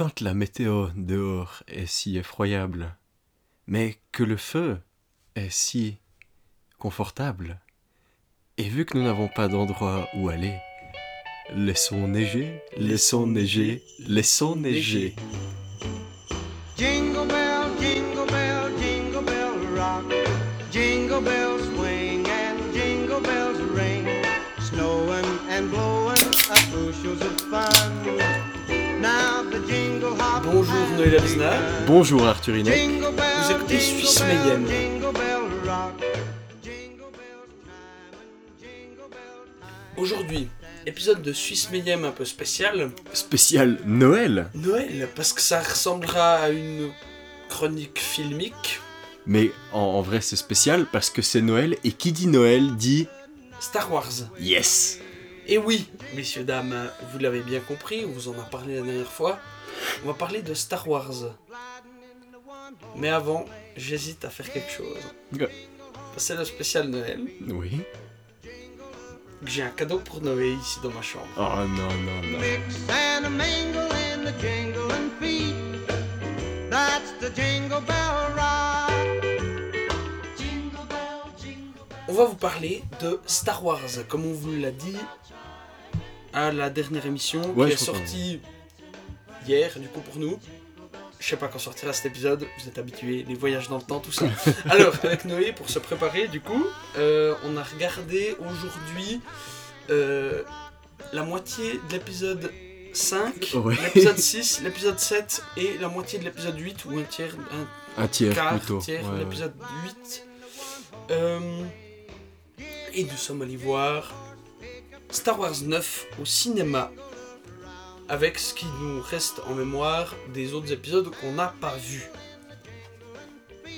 quand la météo dehors est si effroyable, mais que le feu est si confortable, et vu que nous n'avons pas d'endroit où aller, laissons neiger, laissons neiger, laissons neiger. Jingle bell, jingle bell, jingle bell rock. Jingle bells swing and jingle bells ring. Snowing and blowing up bushels of fun. Bonjour Noël begun. Bonjour Arthur Inek. Vous écoutez Suisse time. Aujourd'hui, épisode de Suisse Mayhem un peu spécial. Spécial Noël, Noël, parce que ça ressemblera à une chronique filmique. mais en, en vrai c'est spécial parce que c'est Noël et qui dit Noël dit Star Wars. yes. Et oui, messieurs, dames, vous l'avez bien compris, on vous en a parlé la dernière fois. On va parler de Star Wars. Mais avant, j'hésite à faire quelque chose. Ouais. C'est le spécial Noël. Oui. J'ai un cadeau pour Noé ici dans ma chambre. Oh non non non. On va vous parler de Star Wars, comme on vous l'a dit à la dernière émission Ouais, qui est sortie hier, du coup pour nous. Je sais pas quand sortira cet épisode, vous êtes habitués, les voyages dans le temps, tout ça. Alors, avec Noé, pour se préparer, du coup, euh, on a regardé aujourd'hui euh, la moitié de l'épisode 5, Ouais. l'épisode 6, l'épisode 7 et la moitié de l'épisode 8, ou un tiers, un Un tiers quart, plutôt. tiers, Ouais, ouais. l'épisode 8. Euh, et nous sommes allés voir Star Wars 9 au cinéma. Avec ce qui nous reste en mémoire des autres épisodes qu'on n'a pas vus.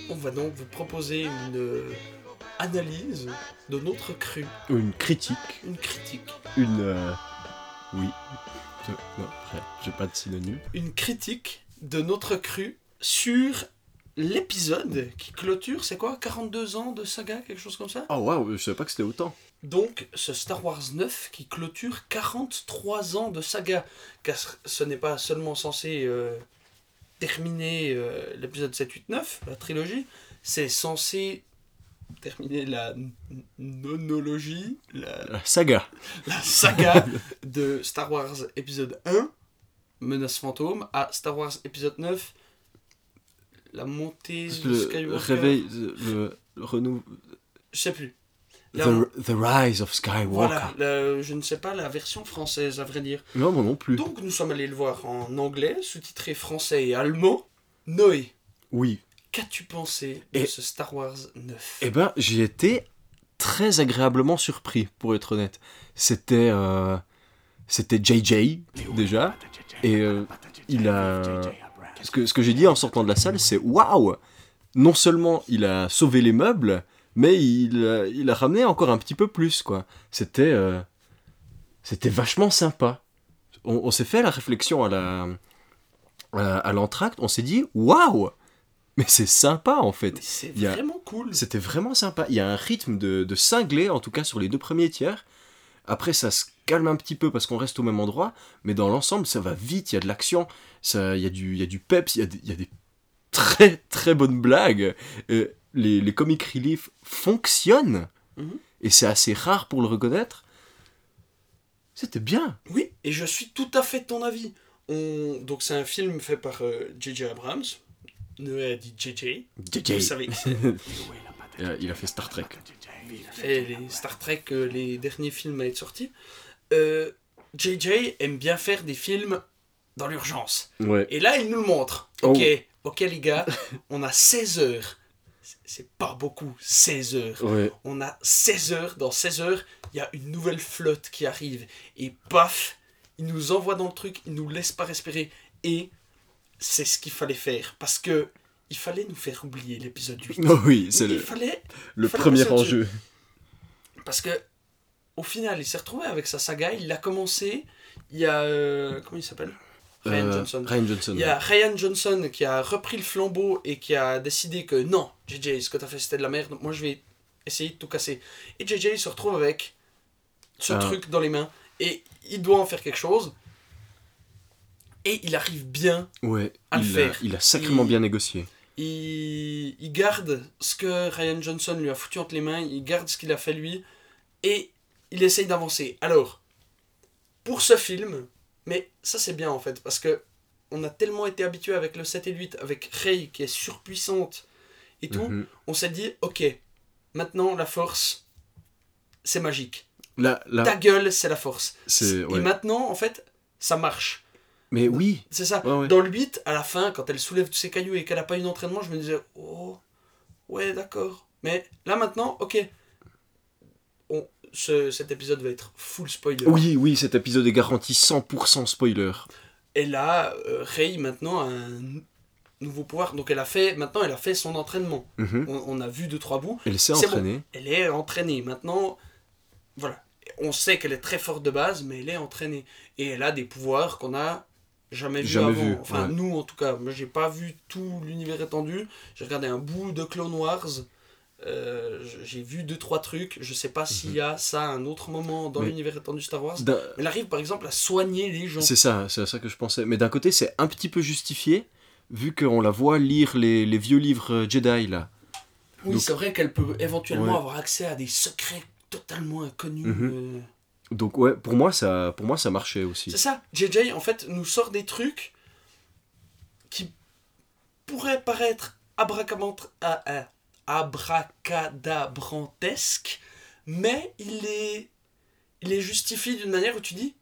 On va donc vous proposer une analyse de notre cru, Une critique, une critique. une euh, oui. Je- Non, après, j'ai pas de synonyme. Une critique de notre cru sur l'épisode qui clôture, c'est quoi 42 ans de saga, quelque chose comme ça? Oh waouh, je savais pas que c'était autant. Donc, ce Star Wars 9 qui clôture 43 ans de saga, car ce n'est pas seulement censé euh, terminer euh, l'épisode 7, 8, 9, la trilogie, c'est censé terminer la nonologie, la, La saga. la saga de Star Wars épisode 1, Menace fantôme, à Star Wars épisode 9, la montée de Le Skywalker. réveil, le, le renou. Je sais plus. La- The, the Rise of Skywalker. Voilà, je ne sais pas la version française, à vrai dire. Non, moi non plus. Donc nous sommes allés le voir en anglais, sous-titré français et allemand. Noé, Oui. qu'as-tu pensé de Et- ce Star Wars 9 Eh ben, j'ai été très agréablement surpris, pour être honnête. C'était. euh, C'était JJ, déjà. Et euh, il a. Ce que, ce que j'ai dit en sortant de la salle, c'est waouh Non seulement il a sauvé les meubles, mais il, a- il a ramené encore un petit peu plus, quoi. C'était. euh, C'était vachement sympa. On, on s'est fait la réflexion à la. à, à l'entracte, on s'est dit waouh Mais c'est sympa en fait. C'est a- vraiment cool. C'était vraiment sympa. Il y a un rythme de, de cinglé, en tout cas sur les deux premiers tiers. Après, ça se calme un petit peu parce qu'on reste au même endroit, mais dans l'ensemble, ça va vite. Il y a de l'action, il y, a du- il y a du peps, il y a des, il y a des très très bonnes blagues. Euh, les, les comic relief fonctionnent, Mhm. et c'est assez rare pour le reconnaître. C'était bien. Oui, et je suis tout à fait de ton avis. On... Donc c'est un film fait par euh, J.J. Abrams. Noé a dit J.J. JJ. Vous savez que c'est. Euh, il a fait Star Trek. Il a fait les Star Trek, euh, les derniers films à être sortis. Euh, J.J. aime bien faire des films dans l'urgence. Ouais. Et là, il nous le montre. Oh. Ok, ok les gars, on a 16 heures. C'est- pas beaucoup, 16 heures. Ouais. On a 16 heures, dans 16 heures, il y a une nouvelle flotte qui arrive. Et paf, il nous envoie dans le truc, il nous laisse pas respirer. Et c'est ce qu'il fallait faire. Parce que il fallait nous faire oublier l'épisode 8. Oh oui, c'est le, fallait le fallait premier enjeu. parce que au final, il s'est retrouvé avec sa saga. Il l'a commencé. Il y a euh, comment il s'appelle? Ryan Euh, Johnson. Ryan Johnson. Il y a Ryan Johnson qui a repris le flambeau et qui a décidé que non, JJ, ce que t'as fait c'était de la merde. Moi, je vais essayer de tout casser. Et JJ se retrouve avec ce Ah. truc dans les mains et il doit en faire quelque chose. Et il arrive bien. Ouais, À le faire. Il a sacrément Il- bien négocié. Il, il garde ce que Ryan Johnson lui a foutu entre les mains, il garde ce qu'il a fait lui, et il essaye d'avancer. Alors, pour ce film, mais ça c'est bien en fait, parce que on a tellement été habitué avec le 7 et le 8, avec Rey qui est surpuissante et tout, Mhm. on s'est dit, ok, maintenant la force, c'est magique. Là, Ta gueule, c'est la force. Et maintenant, en fait, ça marche. Mais oui, C'est ça. Ouais, ouais. Dans le 8, à la fin, quand elle soulève tous ses cailloux et qu'elle n'a pas eu d'entraînement, je me disais, oh, ouais, d'accord. Mais là maintenant, ok. Ce- cet épisode va être full spoiler. oui, oui, cet épisode est garanti 100% spoiler. Et là, euh, Rey maintenant a un nouveau pouvoir. Donc elle a fait, maintenant elle a fait son entraînement. Mhm. On, on a vu deux trois bouts. Elle s'est bon. entraînée. Elle est entraînée. Maintenant, voilà. On sait qu'elle est très forte de base, mais elle est entraînée. Et elle a des pouvoirs qu'on a jamais vus Jamais avant. vus, enfin, ouais. nous en tout cas. Moi, j'ai pas vu tout l'univers étendu. J'ai regardé un bout de Clone Wars. Euh, j'ai vu deux trois trucs. Je sais pas s'il y a ça à un autre moment dans. Mais- l'univers étendu Star Wars. D'un- Elle arrive par exemple à soigner les gens. C'est ça, c'est à ça que je pensais. Mais d'un côté, c'est un petit peu justifié, vu qu'on la voit lire les, les vieux livres euh, Jedi, là. Oui, c'est vrai qu'elle peut éventuellement Ouais. avoir accès à des secrets totalement inconnus. Mhm. euh. Donc ouais, pour moi, ça, pour moi, ça marchait aussi. C'est ça. JJ, en fait, nous sort des trucs qui pourraient paraître ah, ah, abracadabrantesques, mais il les, il les justifie d'une manière où tu dis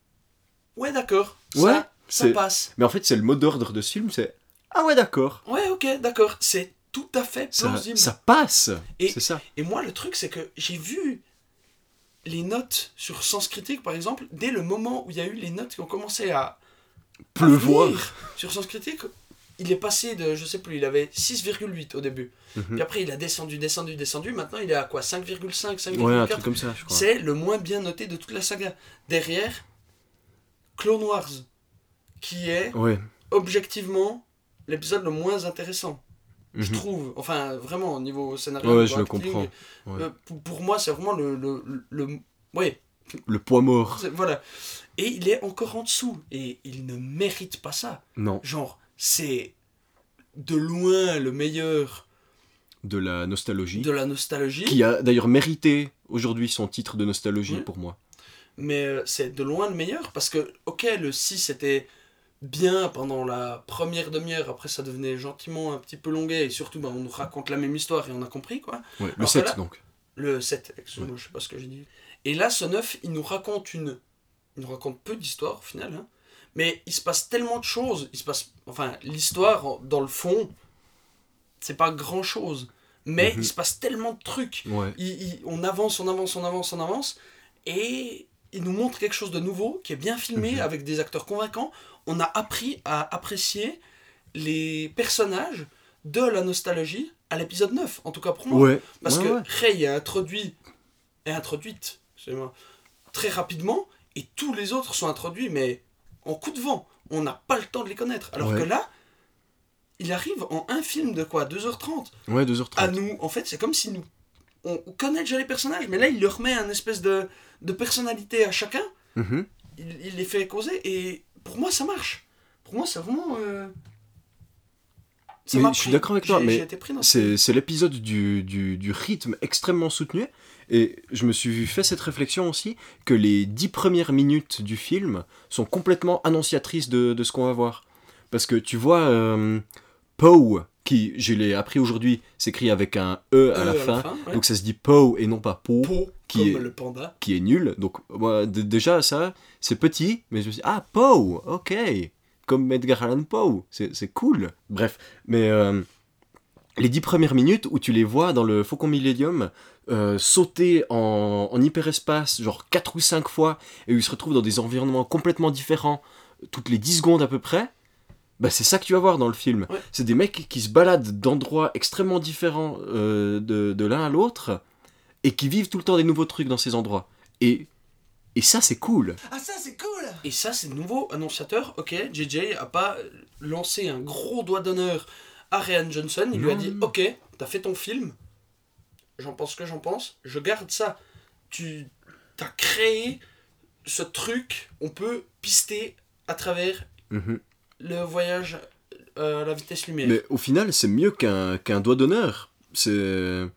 Ouais, d'accord, ça, Ouais, ça c'est- passe. Mais en fait, c'est le mot d'ordre de ce film, c'est Ah ouais, d'accord. Ouais, ok, d'accord, c'est tout à fait plausible. ça passe. Et- C'est ça. Et moi, le truc, c'est que j'ai vu les notes sur Sens Critique, par exemple, dès le moment où il y a eu les notes qui ont commencé à Pleuvoir. sur Sens Critique, il est passé de, je sais plus, il avait 6,8 au début. Mhm. Puis après, il a descendu, descendu, descendu. Maintenant, il est à quoi? 5,5, 5,4 Ouais, un truc comme ça, je crois. C'est le moins bien noté de toute la saga. Derrière, Clone Wars, qui est Ouais. objectivement l'épisode le moins intéressant. Je Mhm. trouve, enfin vraiment au niveau scénario, Ouais, je le comprends. Euh, pour, pour moi, c'est vraiment le, le, le, le- poids mort. c'est- voilà. Et il est encore en dessous et il ne mérite pas ça. Non, Genre, c'est de loin le meilleur de la nostalgie. de la nostalgie, Qui a d'ailleurs mérité aujourd'hui son titre de nostalgie pour moi. mais euh, c'est de loin le meilleur parce que, ok, le 6 était bien pendant la première demi-heure, après ça devenait gentiment un petit peu longuet et surtout bah, on nous raconte la même histoire et on a compris quoi. Ouais, le Alors que 7 là- donc. Le 7, excuse-moi, je sais pas ce que j'ai dit. Et là, ce 9, il nous raconte une. Il nous raconte peu d'histoires au final, hein. Mais il se passe tellement de choses. Il se passe. Enfin, l'histoire, dans le fond, c'est pas grand chose. Mais Mhm. il se passe tellement de trucs. Ouais. Il- il- on avance, on avance, on avance, on avance. Et il nous montre quelque chose de nouveau, qui est bien filmé, Mhm. avec des acteurs convaincants. On a appris à apprécier les personnages de la nostalgie à l'épisode 9, en tout cas pour moi. Ouais. Parce ouais, que. Rey est introduit, est introduite, excusez-moi, très rapidement, et tous les autres sont introduits, mais en coup de vent. On n'a pas le temps de les connaître. Alors Ouais. que là, il arrive en un film de quoi 2h30 Ouais, 2h30. À nous, en fait, c'est comme si nous. On connaît déjà les personnages, mais là, il leur met un espèce de, de personnalité à chacun. Mhm. Il, il les fait causer, et pour moi, ça marche. Pour moi, c'est vraiment. euh, ça je suis d'accord avec toi, mais C'est c'est l'épisode du, du, du rythme extrêmement soutenu. Et je me suis fait cette réflexion aussi que les dix premières minutes du film sont complètement annonciatrices de, de ce qu'on va voir. Parce que tu vois, euh, Poe, qui, je l'ai appris aujourd'hui, s'écrit avec un E à Euh, la fin. ouais. Donc ça se dit Poe et non pas Po, Poe, qui comme est- le panda. qui est nul. Donc moi, déjà, ça, c'est petit, mais je me suis dit, ah, Poe, ok. Comme Edgar Allan Poe, c'est c'est cool. Bref, mais euh, les dix premières minutes où tu les vois dans le Faucon Millennium euh, sauter en, en hyperespace, genre 4 ou 5 fois, et où ils se retrouvent dans des environnements complètement différents, toutes les 10 secondes à peu près, bah c'est ça que tu vas voir dans le film. Ouais. C'est des mecs qui se baladent d'endroits extrêmement différents euh, de, de l'un à l'autre, et qui vivent tout le temps des nouveaux trucs dans ces endroits. Et, et ça, c'est cool. Ah ça c'est cool Et ça, c'est nouveau annonciateur. Ok, JJ a pas lancé un gros doigt d'honneur à Ryan Johnson. Il lui a dit Ok, t'as fait ton film. J'en pense ce que j'en pense. Je garde ça. Tu as créé ce truc. On peut pister à travers Mhm. le voyage euh, à la vitesse lumière. Mais au final, c'est mieux qu'un qu'un doigt d'honneur. C'est.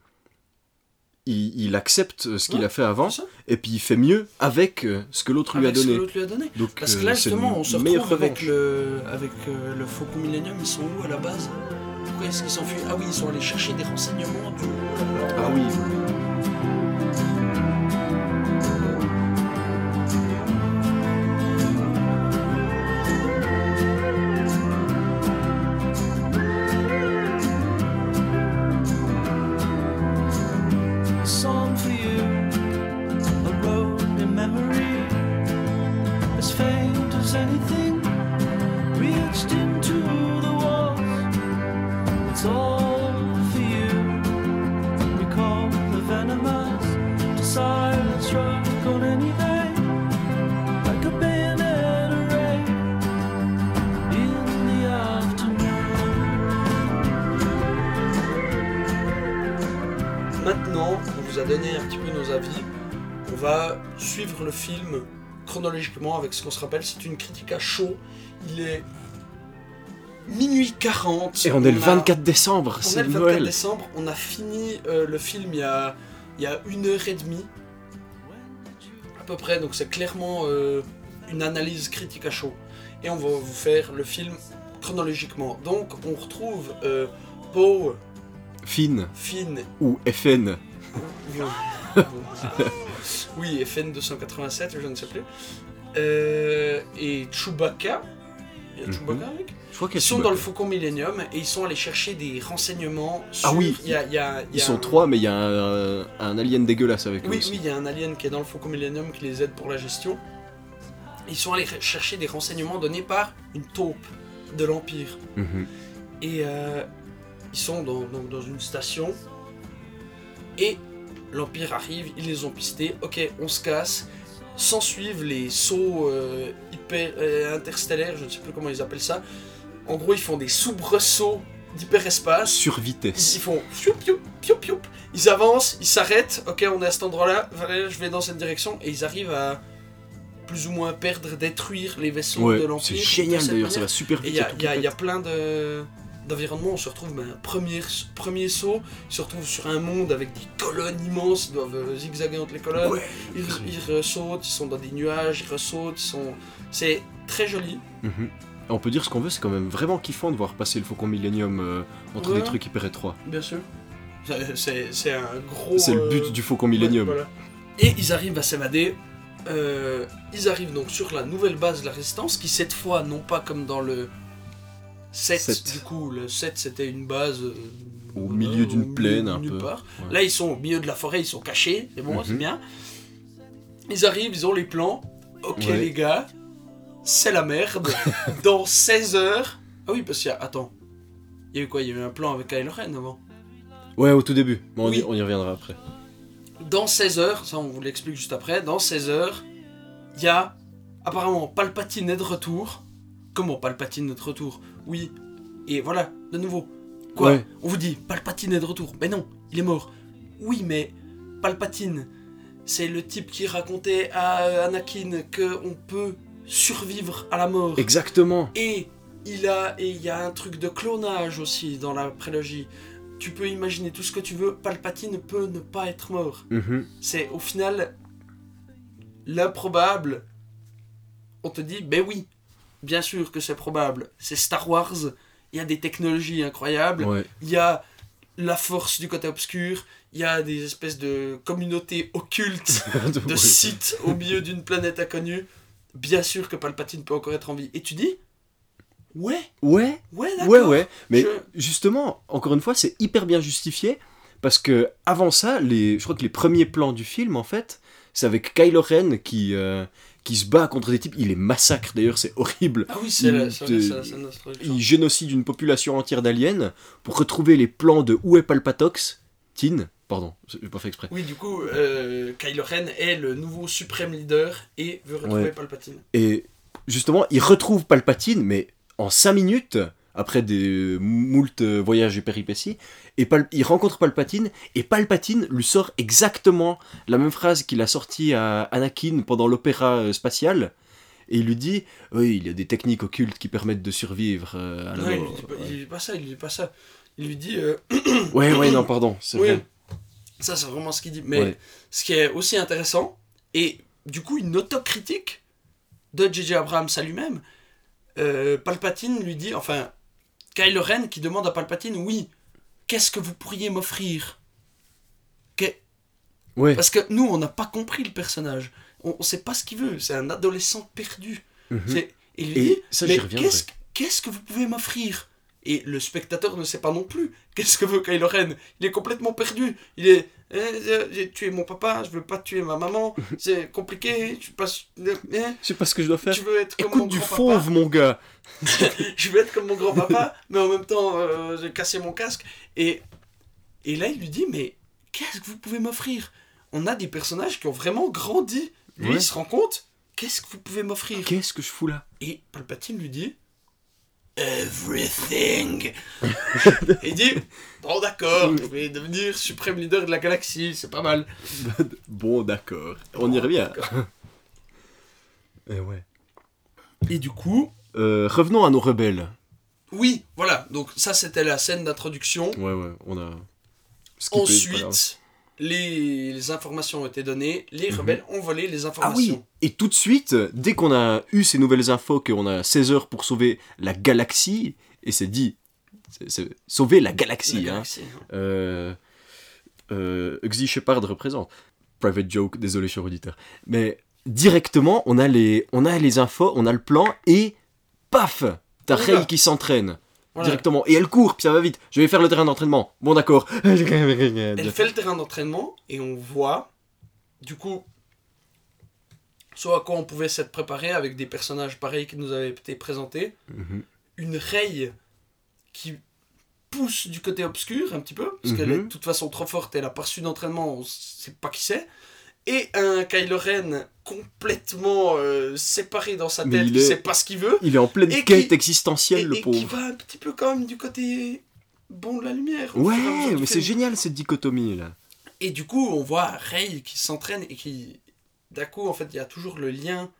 Il, il accepte ce qu'il Ouais, a fait avant, et puis il fait mieux avec euh, ce que l'autre lui a donné. l'autre lui a donné. Donc, Parce que euh, là, justement, on se retrouve avec le, avec euh, le Faucon Millennium. Ils sont où à la base? Pourquoi est-ce qu'ils s'enfuient Ah oui, ils sont allés chercher des renseignements du. Ah oui. Avec ce qu'on se rappelle. C'est une critique à chaud. Il est minuit 40. Et on est le a- 24 décembre, On est c'est le 24 Noël. décembre. On a fini euh, le film il y a, il y a une heure et demie. À peu près. Donc c'est clairement euh, une analyse critique à chaud. Et on va vous faire le film chronologiquement. Donc on retrouve euh, Poe, Finn Finn ou FN. oui, FN 287, je ne sais plus. Euh, et Chewbacca. Il y a Mhm. Chewbacca avec Je crois sont dans le Faucon Millennium et ils sont allés chercher des renseignements sur. Ah oui. il y a, il y a- il y Ils sont un- trois, mais il y a un, un alien dégueulasse avec eux Oui, aussi. oui, il y a un alien qui est dans le Faucon Millennium qui les aide pour la gestion. Ils sont allés chercher des renseignements donnés par une taupe de l'Empire. Mhm. Et euh, ils sont dans, dans une station. Et l'Empire arrive, ils les ont pistés. Ok, on se casse. S'en suivent les sauts euh, hyper euh, interstellaires, je ne sais plus comment ils appellent ça. En gros, ils font des soubresauts d'hyperespace. Sur vitesse. ils font pioup, pioup, pioup, pioup. Ils avancent, ils s'arrêtent. Ok, on est à cet endroit-là. Je vais dans cette direction. Et ils arrivent à plus ou moins perdre, détruire les vaisseaux Ouais, de l'Empire. c'est génial d'ailleurs, ça va super vite. il y a, y y plein de d'environnements, on se retrouve ben, premier, premier saut, ils se retrouvent sur un monde avec des colonnes immenses, ils doivent euh, zigzaguer entre les colonnes, Ouais. ils, ils ressautent, ils sont dans des nuages, ils ressautent, ils sont... c'est très joli. Mhm. On peut dire ce qu'on veut, c'est quand même vraiment kiffant de voir passer le Faucon Millennium euh, entre Ouais. des trucs hyper étroits. Bien sûr. C'est- un gros... C'est le euh, but du Faucon Millennium. Ouais, voilà. Et ils arrivent à s'évader. Euh, ils arrivent donc sur la nouvelle base de la résistance, qui cette fois, non pas comme dans le 7, Sept. du coup, le 7 c'était une base euh, Au milieu d'une plaine, un peu. part. Ouais. Là, ils sont au milieu de la forêt, ils sont cachés, c'est bon, Mhm. c'est bien. Ils arrivent, ils ont les plans. Ok, Ouais. les gars, c'est la merde. Dans 16 heures. Ah oui, parce qu'il y a. Attends. Il y a eu quoi? Il y a eu un plan avec Kylo Ren avant. Ouais, au tout début. Bon, on, y, on y reviendra après. Dans 16 heures, ça on vous l'explique juste après, dans 16 heures, il y a apparemment Palpatine est de retour. Comment Palpatine est de retour? Oui, et voilà, de nouveau. Quoi Ouais. On vous dit Palpatine est de retour. Mais non, il est mort. Oui, mais Palpatine, c'est le type qui racontait à Anakin que on peut survivre à la mort. Exactement. Et il a et il y a un truc de clonage aussi dans la prélogie. Tu peux imaginer tout ce que tu veux, Palpatine peut ne pas être mort. Mhm. C'est au final l'improbable. On te dit, ben oui, bien sûr que c'est probable. C'est Star Wars, il y a des technologies incroyables, Ouais. il y a la force du côté obscur, il y a des espèces de communautés occultes de sites au milieu d'une planète inconnue. Bien sûr que Palpatine peut encore être en vie. Et tu dis, ouais, Ouais, ouais, d'accord. ouais, ouais. Mais Je- justement, encore une fois, c'est hyper bien justifié parce que avant ça, les, je crois que les premiers plans du film, en fait, c'est avec Kylo Ren qui, euh, qui se bat contre des types. Il les massacre d'ailleurs, c'est horrible. Ah oui, c'est la, Il la scène génocide une population entière d'aliens pour retrouver les plans de où est Palpatox? Tin, pardon, j'ai pas fait exprès. Oui, du coup, euh, Kylo Ren est le nouveau suprême leader et veut retrouver Ouais. Palpatine. Et justement, il retrouve Palpatine, mais en 5 minutes, après des moult voyages et péripéties, et Pal- il rencontre Palpatine, et Palpatine lui sort exactement la même phrase qu'il a sortie à Anakin pendant l'opéra euh, spatial. Et il lui dit Oui, il y a des techniques occultes qui permettent de survivre euh, à la Non, il lui dit pas, il lui dit pas ça, il lui dit pas ça. Il lui dit. euh, Ouais, ouais, non, pardon, c'est oui, vrai. ça c'est vraiment ce qu'il dit. Mais Ouais. ce qui est aussi intéressant, et du coup une autocritique de J.J. Abrams à lui-même, euh, Palpatine lui dit, enfin, Kylo Ren qui demande à Palpatine, oui, qu'est-ce que vous pourriez m'offrir? Que- Ouais. Parce que nous, on n'a pas compris le personnage. On ne sait pas ce qu'il veut. C'est un adolescent perdu. Mhm. Et il lui dit, ça, mais qu'est-ce qu'est-ce que vous pouvez m'offrir? Et le spectateur ne sait pas non plus. Qu'est-ce que veut Kylo Ren? Il est complètement perdu. Il est, j'ai tué mon papa, je veux pas tuer ma maman. C'est compliqué. Je passe. eh, Je sais pas ce que je dois faire. je veux être comme mon Écoute du grand-papa? fauve, mon gars. je veux être comme mon grand-papa, mais en même temps, euh, j'ai cassé mon casque. Et, et là, il lui dit, mais qu'est-ce que vous pouvez m'offrir? On a des personnages qui ont vraiment grandi. Lui, Ouais. il se rend compte, qu'est-ce que vous pouvez m'offrir? Qu'est-ce que je fous là? Et Palpatine lui dit, Everything Et il dit, bon d'accord, je vais devenir suprême leader de la galaxie, c'est pas mal. Bon, d'accord. On y Bon, revient. d'accord. Eh ouais. Et du coup, Euh, revenons à nos rebelles. oui, voilà, donc ça c'était la scène d'introduction. Ouais, ouais, on a. skippé. Ensuite, les, les informations ont été données, les rebelles ont volé les Ah informations. oui Et tout de suite, dès qu'on a eu ces nouvelles infos, qu'on a 16 heures pour sauver la galaxie, et c'est dit, sauver la La galaxie, hein. galaxie, hein. Euh, euh, Shepard représente. Private joke, désolé cher auditeur. Mais directement, on a les, on a les infos, on a le plan, et paf T'as. Rey qui s'entraîne Voilà. directement. Et elle court, puis ça va vite. Je vais faire le terrain d'entraînement. Bon d'accord. Elle fait le terrain d'entraînement et on voit, du coup, ce à quoi on pouvait s'être préparé avec des personnages pareils qui nous avaient été présentés. Mhm. Une Rey qui pousse du côté obscur un petit peu, parce Mhm. qu'elle est de toute façon trop forte, elle a pas reçu d'entraînement, on sait pas qui c'est. Et un Kylo Ren complètement euh, séparé dans sa Mais tête, il qui est- sait pas ce qu'il veut. Il est en pleine qui- quête et, existentielle, le et qui pauvre. va un petit peu quand même du côté bon de la lumière. Ouais, mais c'est génial cette dichotomie là. Et du coup, on voit Rey qui s'entraîne et qui. D'un coup, en fait, il y a toujours le lien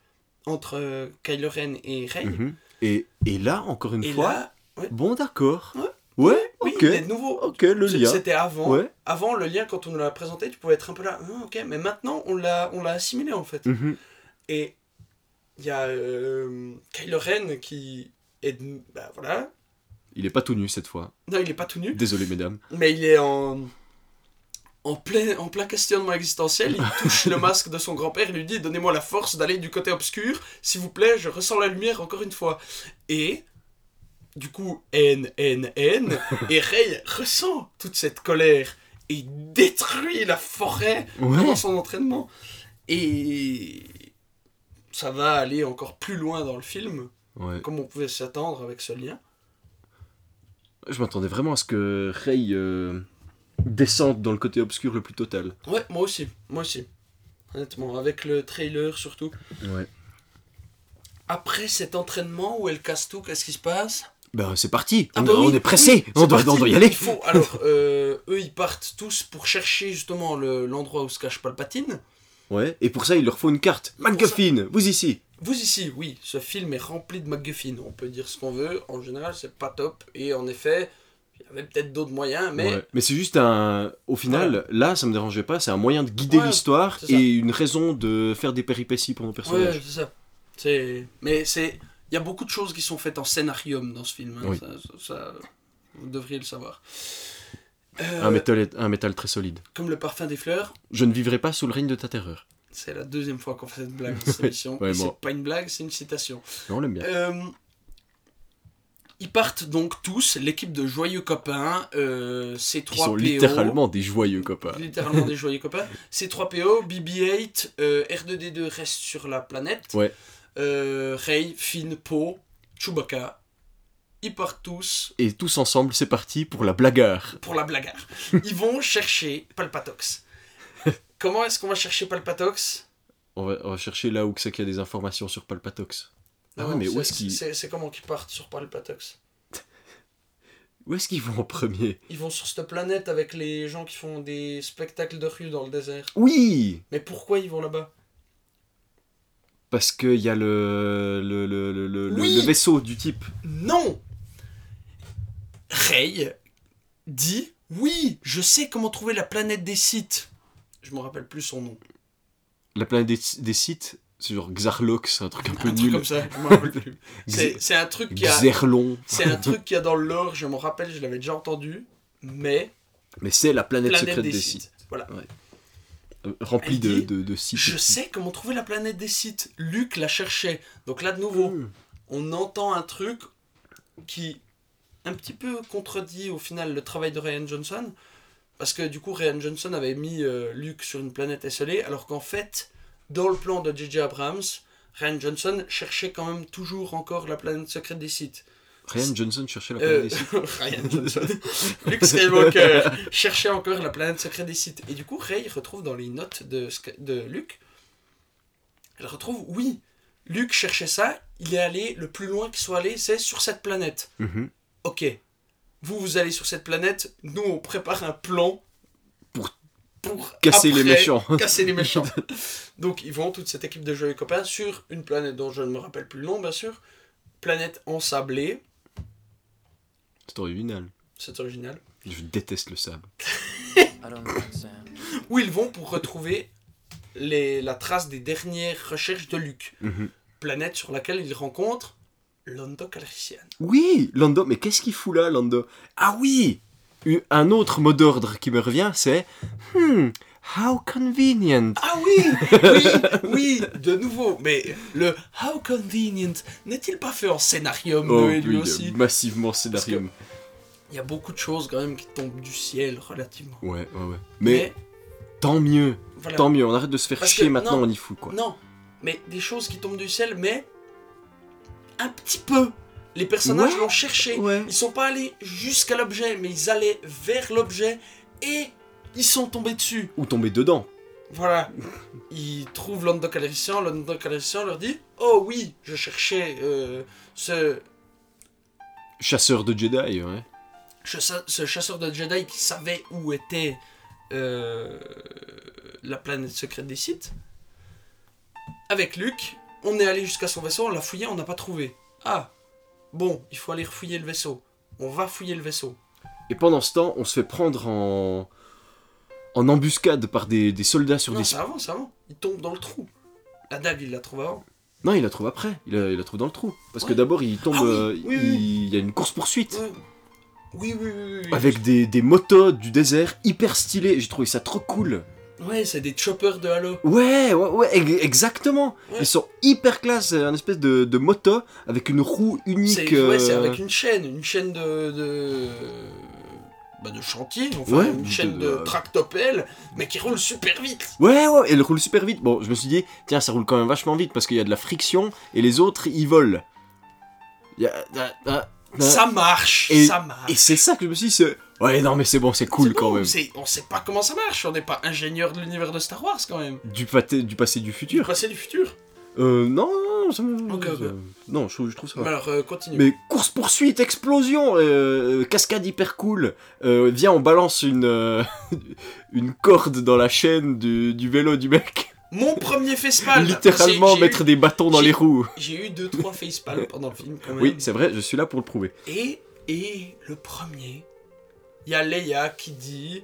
entre euh, Kylo Ren et Rey. Mhm. et, et là, encore une Et fois, là, ouais. bon d'accord. Ouais. Ouais, oui, ok. il est de nouveau. Ok, le lien. C'était avant. Ouais. Avant, le lien, quand on nous l'a présenté, tu pouvais être un peu là. Ah, ok, mais maintenant, on l'a assimilé en fait. Mhm. Et il y a euh, Kylo Ren qui est. Bah voilà. Il est pas tout nu cette fois. Non, il est pas tout nu. Désolé mesdames. Mais il est en, en, plein, en plein questionnement existentiel. Il touche le masque de son grand-père et lui dit Donnez-moi la force d'aller du côté obscur. S'il vous plaît, je ressens la lumière encore une fois. Et, du coup, N, N, N. et Rey ressent toute cette colère et il détruit la forêt Ouais. pendant son entraînement. Et ça va aller encore plus loin dans le film, Ouais. comme on pouvait s'attendre avec ce lien. Je m'attendais vraiment à ce que Rey euh, descende dans le côté obscur le plus total. Ouais, moi aussi, moi aussi. Honnêtement, avec le trailer surtout. Ouais. Après cet entraînement où elle casse tout, qu'est-ce qui se passe? Ben c'est parti. Ah on, bah oui, on est pressé. oui, on, doit, on doit y aller. Il faut, alors, euh, eux, ils partent tous pour chercher justement le- l'endroit où se cache Palpatine. Ouais. Et pour ça, il leur faut une carte. MacGuffin, vous ici. Vous ici, oui, ce film est rempli de MacGuffin. On peut dire ce qu'on veut. En général, c'est pas top. Et en effet, il y avait peut-être d'autres moyens, mais Ouais. Mais c'est juste un. Au final, là, ça me dérangeait pas. C'est un moyen de guider Ouais, l'histoire ça. et une raison de faire des péripéties pour nos ouais, personnages. c'est ça. C'est, mais c'est, il y a beaucoup de choses qui sont faites en scénarium dans ce film. hein. Oui. Ça, vous devriez le savoir. Euh, Un, métal, un métal très solide. Comme le parfum des fleurs, Je ne vivrai pas sous le règne de ta terreur. c'est la deuxième fois qu'on fait cette blague dans cette émission. Ouais, bon. C'est pas une blague, c'est une citation. On l'aime bien. Euh, ils partent donc tous, l'équipe de joyeux copains, euh, ces trois sont PO, littéralement des joyeux copains. littéralement des joyeux copains. Ces trois PO, BB-8, euh, R2D2 restent sur la planète. Ouais. Euh, Rey, Finn, Poe, Chewbacca. Ils partent tous Et tous ensemble, c'est parti pour la blagueur. pour la blagueur. Ils vont chercher Palpatox. Comment est-ce qu'on va chercher Palpatox? On va, on va chercher là où que c'est qu'il y a des informations sur Palpatox. Ah ouais, Non, mais où c'est- est-ce qu'ils c'est, c'est comment qu'ils partent sur Palpatox? Où est-ce qu'ils vont en premier? Ils vont sur cette planète avec les gens qui font des spectacles de rue dans le désert. Oui Mais pourquoi ils vont là-bas? Parce qu'il y a le, le, le, le, Oui. vaisseau du type. Non Rey dit Oui, je sais comment trouver la planète des sites. Je me rappelle plus son nom. La planète des, des sites, c'est genre Xarlox, un truc un peu Un truc nul. comme ça, je me rappelle plus. C'est un truc qui a. Xerlon. C'est un truc qui a dans le lore, je m'en rappelle, je l'avais déjà entendu, mais Mais c'est la planète, planète secrète des, des, sites. sites. Voilà. Remplie Elle de, dit, de, de sites. Je sais comment trouver la planète des sites. Luc la cherchait. Donc là, de nouveau, Hmm. on entend un truc qui un petit peu contredit au final le travail de Ryan Johnson. Parce que du coup, Ryan Johnson avait mis euh, Luke sur une planète esselée, alors qu'en fait, dans le plan de J.J. Abrams, Ryan Johnson cherchait quand même toujours encore la planète secrète des sites. Ryan Johnson cherchait la planète Euh, des sites. Ryan Johnson. Luke Skywalker cherchait encore la planète secrète des sites. Et du coup, Rey retrouve dans les notes de, de Luke, elle retrouve, oui, Luke cherchait ça, il est allé, le plus loin qu'il soit allé, c'est sur cette planète. Mhm. Ok, vous, vous allez sur cette planète, nous, on prépare un plan Pour- pour Casser les méchants. Casser les méchants. Donc, ils vont, toute cette équipe de joyeux copains, sur une planète dont je ne me rappelle plus le nom, bien sûr. Planète ensablée, C'est original. c'est original. Je déteste le sable. Où ils vont pour retrouver les, la trace des dernières recherches de Luke. Mhm. Planète sur laquelle ils rencontrent Lando Calrissian. Oui, Lando, mais qu'est-ce qu'il fout là, Lando? Ah oui Un autre mot d'ordre qui me revient, c'est Hmm, how convenient. Ah oui Oui Oui De nouveau Mais le How Convenient n'est-il pas fait en scénarium Oh, Noé, lui oui, aussi? massivement scénarium. Il y a beaucoup de choses quand même qui tombent du ciel relativement. Ouais, ouais, ouais. Mais, tant mieux, voilà. tant mieux, on arrête de se faire Parce chier que, maintenant, non. on y fout quoi. Non, mais des choses qui tombent du ciel, mais un petit peu. Les personnages Ouais. l'ont cherché. Ouais. Ils sont pas allés jusqu'à l'objet, mais ils allaient vers l'objet et ils sont tombés dessus. Ou tomber dedans. Voilà. Ils trouvent Lando Calrissian, Lando Calrissian leur dit Oh oui, je cherchais euh, ce, Chasseur de Jedi, ouais. ce chasseur de Jedi qui savait où était euh, la planète secrète des Sith. Avec Luke, on est allé jusqu'à son vaisseau, on l'a fouillé, on n'a pas trouvé. Ah, bon, il faut aller fouiller le vaisseau. On va fouiller le vaisseau. Et pendant ce temps, on se fait prendre en, en embuscade par des, des soldats sur Non, des... c'est avant, c'est avant. Il tombe dans le trou. La dague, il la trouve avant. Non, il la trouve après. Il la, il la trouve dans le trou. Parce que d'abord, il tombe... Ah oui, euh, oui, il, oui. il y a une course-poursuite. Oui, oui, oui. Avec des, des motos du désert hyper stylés. J'ai trouvé ça trop cool. Ouais, c'est des choppers de Halo. Ouais, ouais, ouais, ex- exactement. Ouais. Ils sont hyper classe. C'est un espèce de, de moto avec une roue unique. C'est ouais, euh, c'est avec une chaîne, une chaîne de. de... Bah de chantier, enfin Ouais, une chaîne de, de- tractopelle, mais qui roule super vite. Ouais, ouais, elle roule super vite. Bon, je me suis dit, tiens, ça roule quand même vachement vite parce qu'il y a de la friction et les autres, ils volent. Il y a-. Ça marche, Et- ça marche. Et c'est ça que je me suis dit. Ouais, non, mais c'est bon, c'est cool quand bon, même. On sait pas comment ça marche, on n'est pas ingénieur de l'univers de Star Wars quand même. Du, pâté- du passé, du Du futur. passé du futur. Euh, non, non, ça me- Ok, ok. ça- Non, je trouve, je trouve ça. Mais alors, euh, continue. Mais course-poursuite, explosion, euh, euh, cascade hyper cool. Euh, viens, on balance une, euh, une corde dans la chaîne du, du vélo du mec. Mon premier facepalm. Littéralement J'ai- j'ai mettre eu- des bâtons dans j'ai- les roues. J'ai eu deux trois facepalms pendant le film quand même. Oui, c'est vrai, je suis là pour le prouver. Et, et le premier, il y a Leia qui dit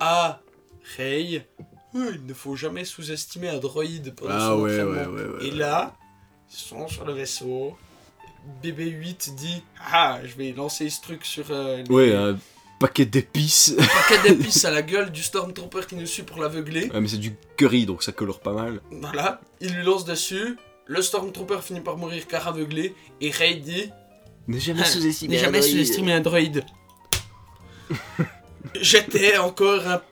à Rey Euh, il ne faut jamais sous-estimer un droïde pendant Ah son ouais, entraînement. ouais, ouais, ouais, Et là, ils sont sur le vaisseau. BB-8 dit Ah, je vais lancer ce truc sur euh, les Ouais, un paquet d'épices. paquets d'épices à la gueule du Stormtrooper qui nous suit pour l'aveugler. Ouais, mais c'est du curry, donc ça colore pas mal. Voilà, il lui lance dessus. Le Stormtrooper finit par mourir car aveuglé. Et Rey dit Ne jamais Ah, sous-estimer un un droïde. J'étais encore un...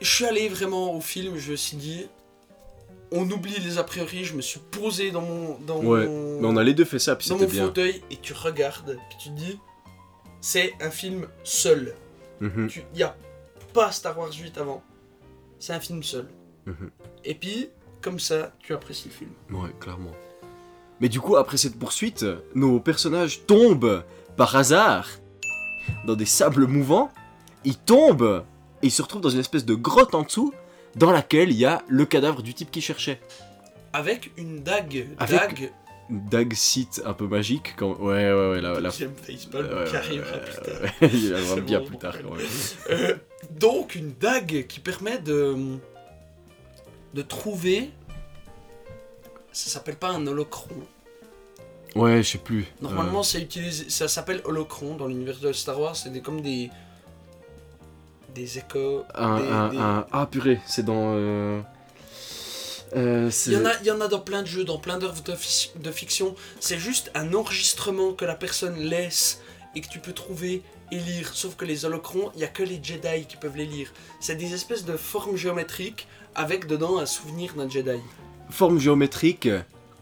Je suis allé vraiment au film, je me suis dit... On oublie les a priori, je me suis posé dans mon... Dans Ouais, mon... Mais on a les deux fait ça, puis dans c'était mon bien. fauteuil et tu regardes, puis tu te dis... C'est un film seul. Mhm. Il n'y a pas Star Wars 8 avant. C'est un film seul. Mhm. Et puis, comme ça, tu apprécies le film. Ouais, clairement. Mais du coup, après cette poursuite, nos personnages tombent par hasard dans des sables mouvants. Ils tombent et ils se retrouvent dans une espèce de grotte en dessous dans laquelle il y a le cadavre du type qui cherchait. avec une dague. Avec- Dague. Dag site un peu magique quand. Ouais, ouais, ouais, la. la... J'aime Baseball Ouais, qui arrivera plus tard. Il arrivera bien bon, plus tard quand même. Euh, donc une dague qui permet de de trouver. Ça s'appelle pas un holocron. Ouais, je sais plus. Normalement, utilisé, ça s'appelle holocron dans l'univers de Star Wars. C'est des, comme des des échos. Un, des- un, des- un- Ah purée, c'est dans. Euh... euh, Il y, en a, il y en a dans plein de jeux, dans plein d'œuvres de, fic- de fiction. C'est juste un enregistrement que la personne laisse et que tu peux trouver et lire. Sauf que les holocrons, il n'y a que les Jedi qui peuvent les lire. C'est des espèces de formes géométriques avec dedans un souvenir d'un Jedi. Forme géométrique,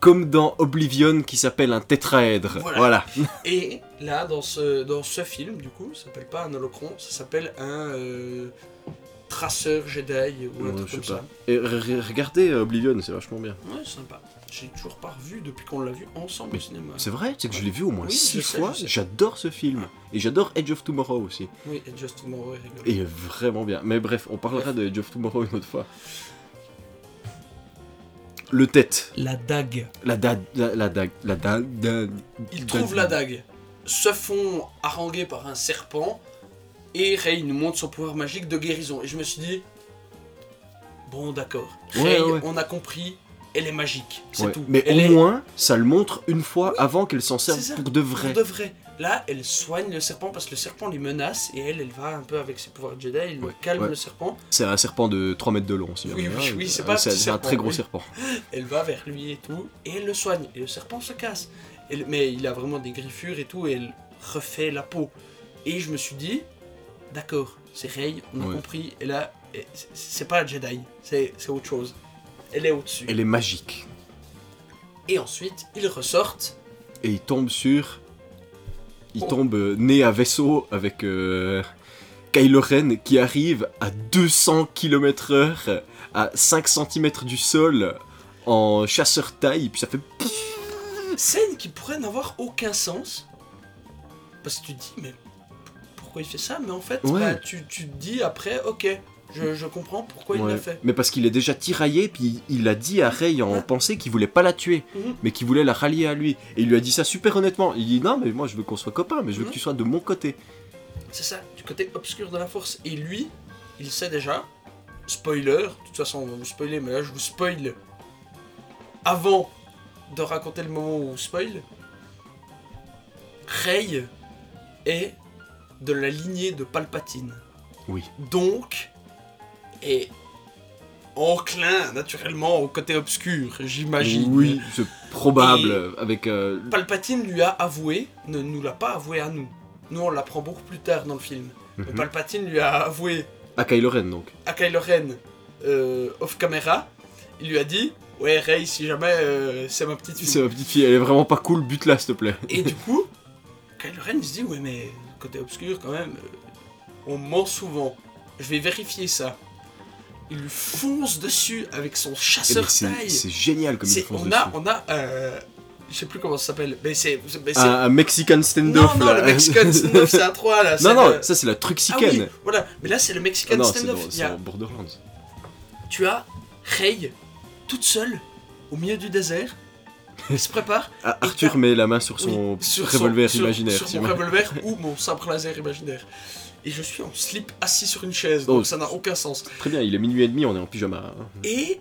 comme dans Oblivion qui s'appelle un tétraèdre. Voilà. Voilà. Et là, dans ce, dans ce film, du coup, ça s'appelle pas un holocron, ça s'appelle un euh, traceur Jedi ou un truc comme ça. Et re- re- regardez euh, Oblivion, c'est vachement bien. Ouais, sympa. J'ai toujours pas revu depuis qu'on l'a vu ensemble au cinéma. C'est vrai, c'est que je l'ai vu au moins Oui, six je sais, fois. je sais. J'adore ce film. Et j'adore Edge of Tomorrow aussi. Oui, et Just Tomorrow est rigolo. Et il est vraiment bien. Mais bref, on parlera de Edge of Tomorrow une autre fois. Le tête. La dague. La dague. La, dague. La dague. da- trouvent la dague, se font haranguer par un serpent, et Rey nous montre son pouvoir magique de guérison. Et je me suis dit, bon d'accord, Ouais, Rey, ouais. on a compris, elle est magique, c'est Ouais. tout. Mais elle au est moins, ça le montre une fois avant qu'elle s'en serve ça. pour de pour vrai. de vrai. Là, elle soigne le serpent parce que le serpent lui menace, et elle, elle va un peu avec ses pouvoirs Jedi, elle Ouais, calme ouais. le serpent, C'est un serpent de 3 mètres de long, si Oui, oui, hein. oui, c'est Euh, pas c'est un très gros serpent. elle va vers lui et tout, et elle le soigne. Et le serpent se casse. Mais il a vraiment des griffures et tout, et elle refait la peau. Et je me suis dit, d'accord, c'est Rey, on a Ouais. compris, et là, c'est- pas Jedi, c'est autre chose. Elle est au-dessus. Elle est magique. Et ensuite, ils ressortent. Et il tombe sur. Il Oh. tombe euh, nez à vaisseau avec euh, Kylo Ren qui arrive à 200 km/h à 5 cm du sol en chasseur taille, puis ça fait. Scène qui pourrait n'avoir aucun sens. Parce que tu te dis, mais pourquoi il fait ça? Mais en fait, Ouais. bah, tu, tu te dis après, ok, je, je comprends pourquoi il l'a fait. Mais parce qu'il est déjà tiraillé, puis il a dit à Rey en Ouais. pensée qu'il voulait pas la tuer, Mhm. mais qu'il voulait la rallier à lui. Et il lui a dit ça super honnêtement. Il dit non, mais moi je veux qu'on soit copains, mais je veux Mhm. que tu sois de mon côté. C'est ça, du côté obscur de la force. Et lui, il sait déjà, spoiler, de toute façon on va vous spoiler, mais là je vous spoil avant de raconter le moment où on spoil. Rey est de la lignée de Palpatine. Oui. Donc, est enclin naturellement au côté obscur, j'imagine. Oui, c'est probable. Avec. euh, Palpatine lui a avoué, ne nous l'a pas avoué à nous. Nous on l'apprend beaucoup plus tard dans le film. Mais mhm. Palpatine lui a avoué À Kylo Ren donc. à Kylo Ren euh, off camera, il lui a dit Ouais, Rey, si jamais euh, c'est ma petite C'est fille. ma petite fille, elle est vraiment pas cool, bute-la s'il te plaît. Et du coup, Kylo Ren se dit Ouais, mais côté obscur, quand même, euh, on ment souvent. Je vais vérifier ça. Il lui fonce dessus avec son Eh chasseur ben, c'est taille. c'est génial comme il C'est- fonce on, dessus. a, on a, euh, je sais plus comment ça s'appelle, mais c'est. c'est- Un, un Mexican non, standoff non, là. le Mexican standoff, c'est un 3 là. c'est non, non, le- ça c'est la Ah Truxican. oui, voilà, mais là c'est le Mexican Ah non, c'est standoff. c'est a- Borderlands. tu as Rey toute seule au milieu du désert. Il se prépare. Ah, Arthur met la main sur son oui, sur revolver sur- imaginaire. Sur mon jamais. revolver ou mon sabre laser imaginaire. Et je suis en slip assis sur une chaise, Oh. donc ça n'a aucun sens. Très bien, il est minuit et demi, on est en pyjama. hein. Et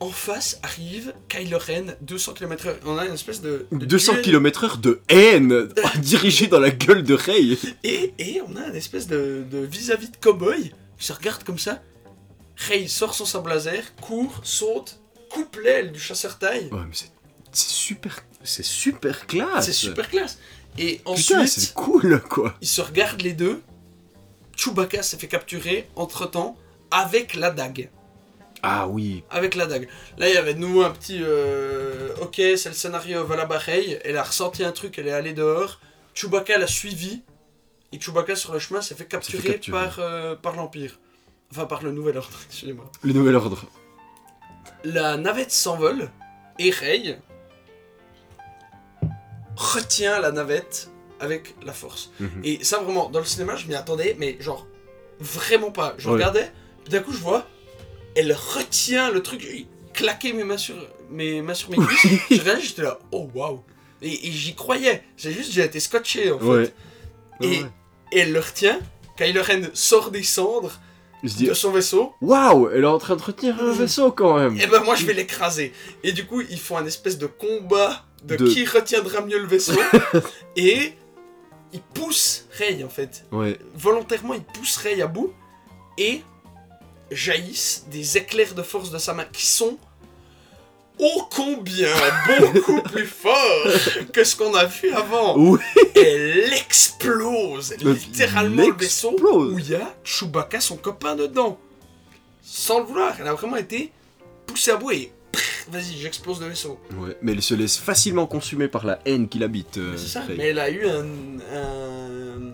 en face arrive Kylo Ren, 200 km/h. On a une espèce de. de 200 duel. km/h de haine dirigée dans la gueule de Rey. Et, et on a une espèce de de vis-à-vis de cowboy qui se regarde comme ça. Rey sort son sabre laser, court, saute, coupe l'aile du chasseur taille. Ouais, mais c'est super, c'est super classe. C'est super classe. Et ensuite, c'est cool quoi. ils se regardent les deux. Chewbacca s'est fait capturer entre temps avec la dague. Ah oui, Avec la dague. Là, il y avait de nouveau un petit. euh, ok, c'est le scénario, va la barreille. Elle a ressenti un truc, elle est allée dehors. Chewbacca l'a suivi. Et Chewbacca, sur le chemin, s'est fait capturer, capturer. par, euh, par l'Empire. Enfin, par le Nouvel Ordre, excusez-moi. le nouvel ordre. La navette s'envole. Et Rey retient la navette avec la force. Mhm. Et ça, vraiment, dans le cinéma, je m'y attendais, mais genre, vraiment pas. Je regardais, puis d'un coup, je vois, elle retient le truc. claqué mes mains sur mes, mains sur mes cuisses. je regardais, j'étais là, oh waouh. Et, et j'y croyais. J'ai juste, j'ai été scotché en fait. Ouais. Et, Ouais. et elle le retient. Kylo Ren sort des cendres De son vaisseau. waouh, elle est en train de retenir un vaisseau quand même. Et ben moi je vais l'écraser. Et du coup ils font un espèce de combat de, De- qui retiendra mieux le vaisseau. et ils poussent Rey en fait. Ouais. Volontairement ils poussent Rey à bout. Et jaillissent des éclairs de force de sa main qui sont ô combien beaucoup plus forts que ce qu'on a vu avant. Oui. Elle explose littéralement le vaisseau explose. où il y a Chewbacca, son copain dedans. Sans le vouloir, elle a vraiment été poussée à bout et vas-y, j'explose le vaisseau. Ouais. Mais elle se laisse facilement consumer par la haine qui l'habite. euh, C'est ça, Rey. mais elle a eu un, un-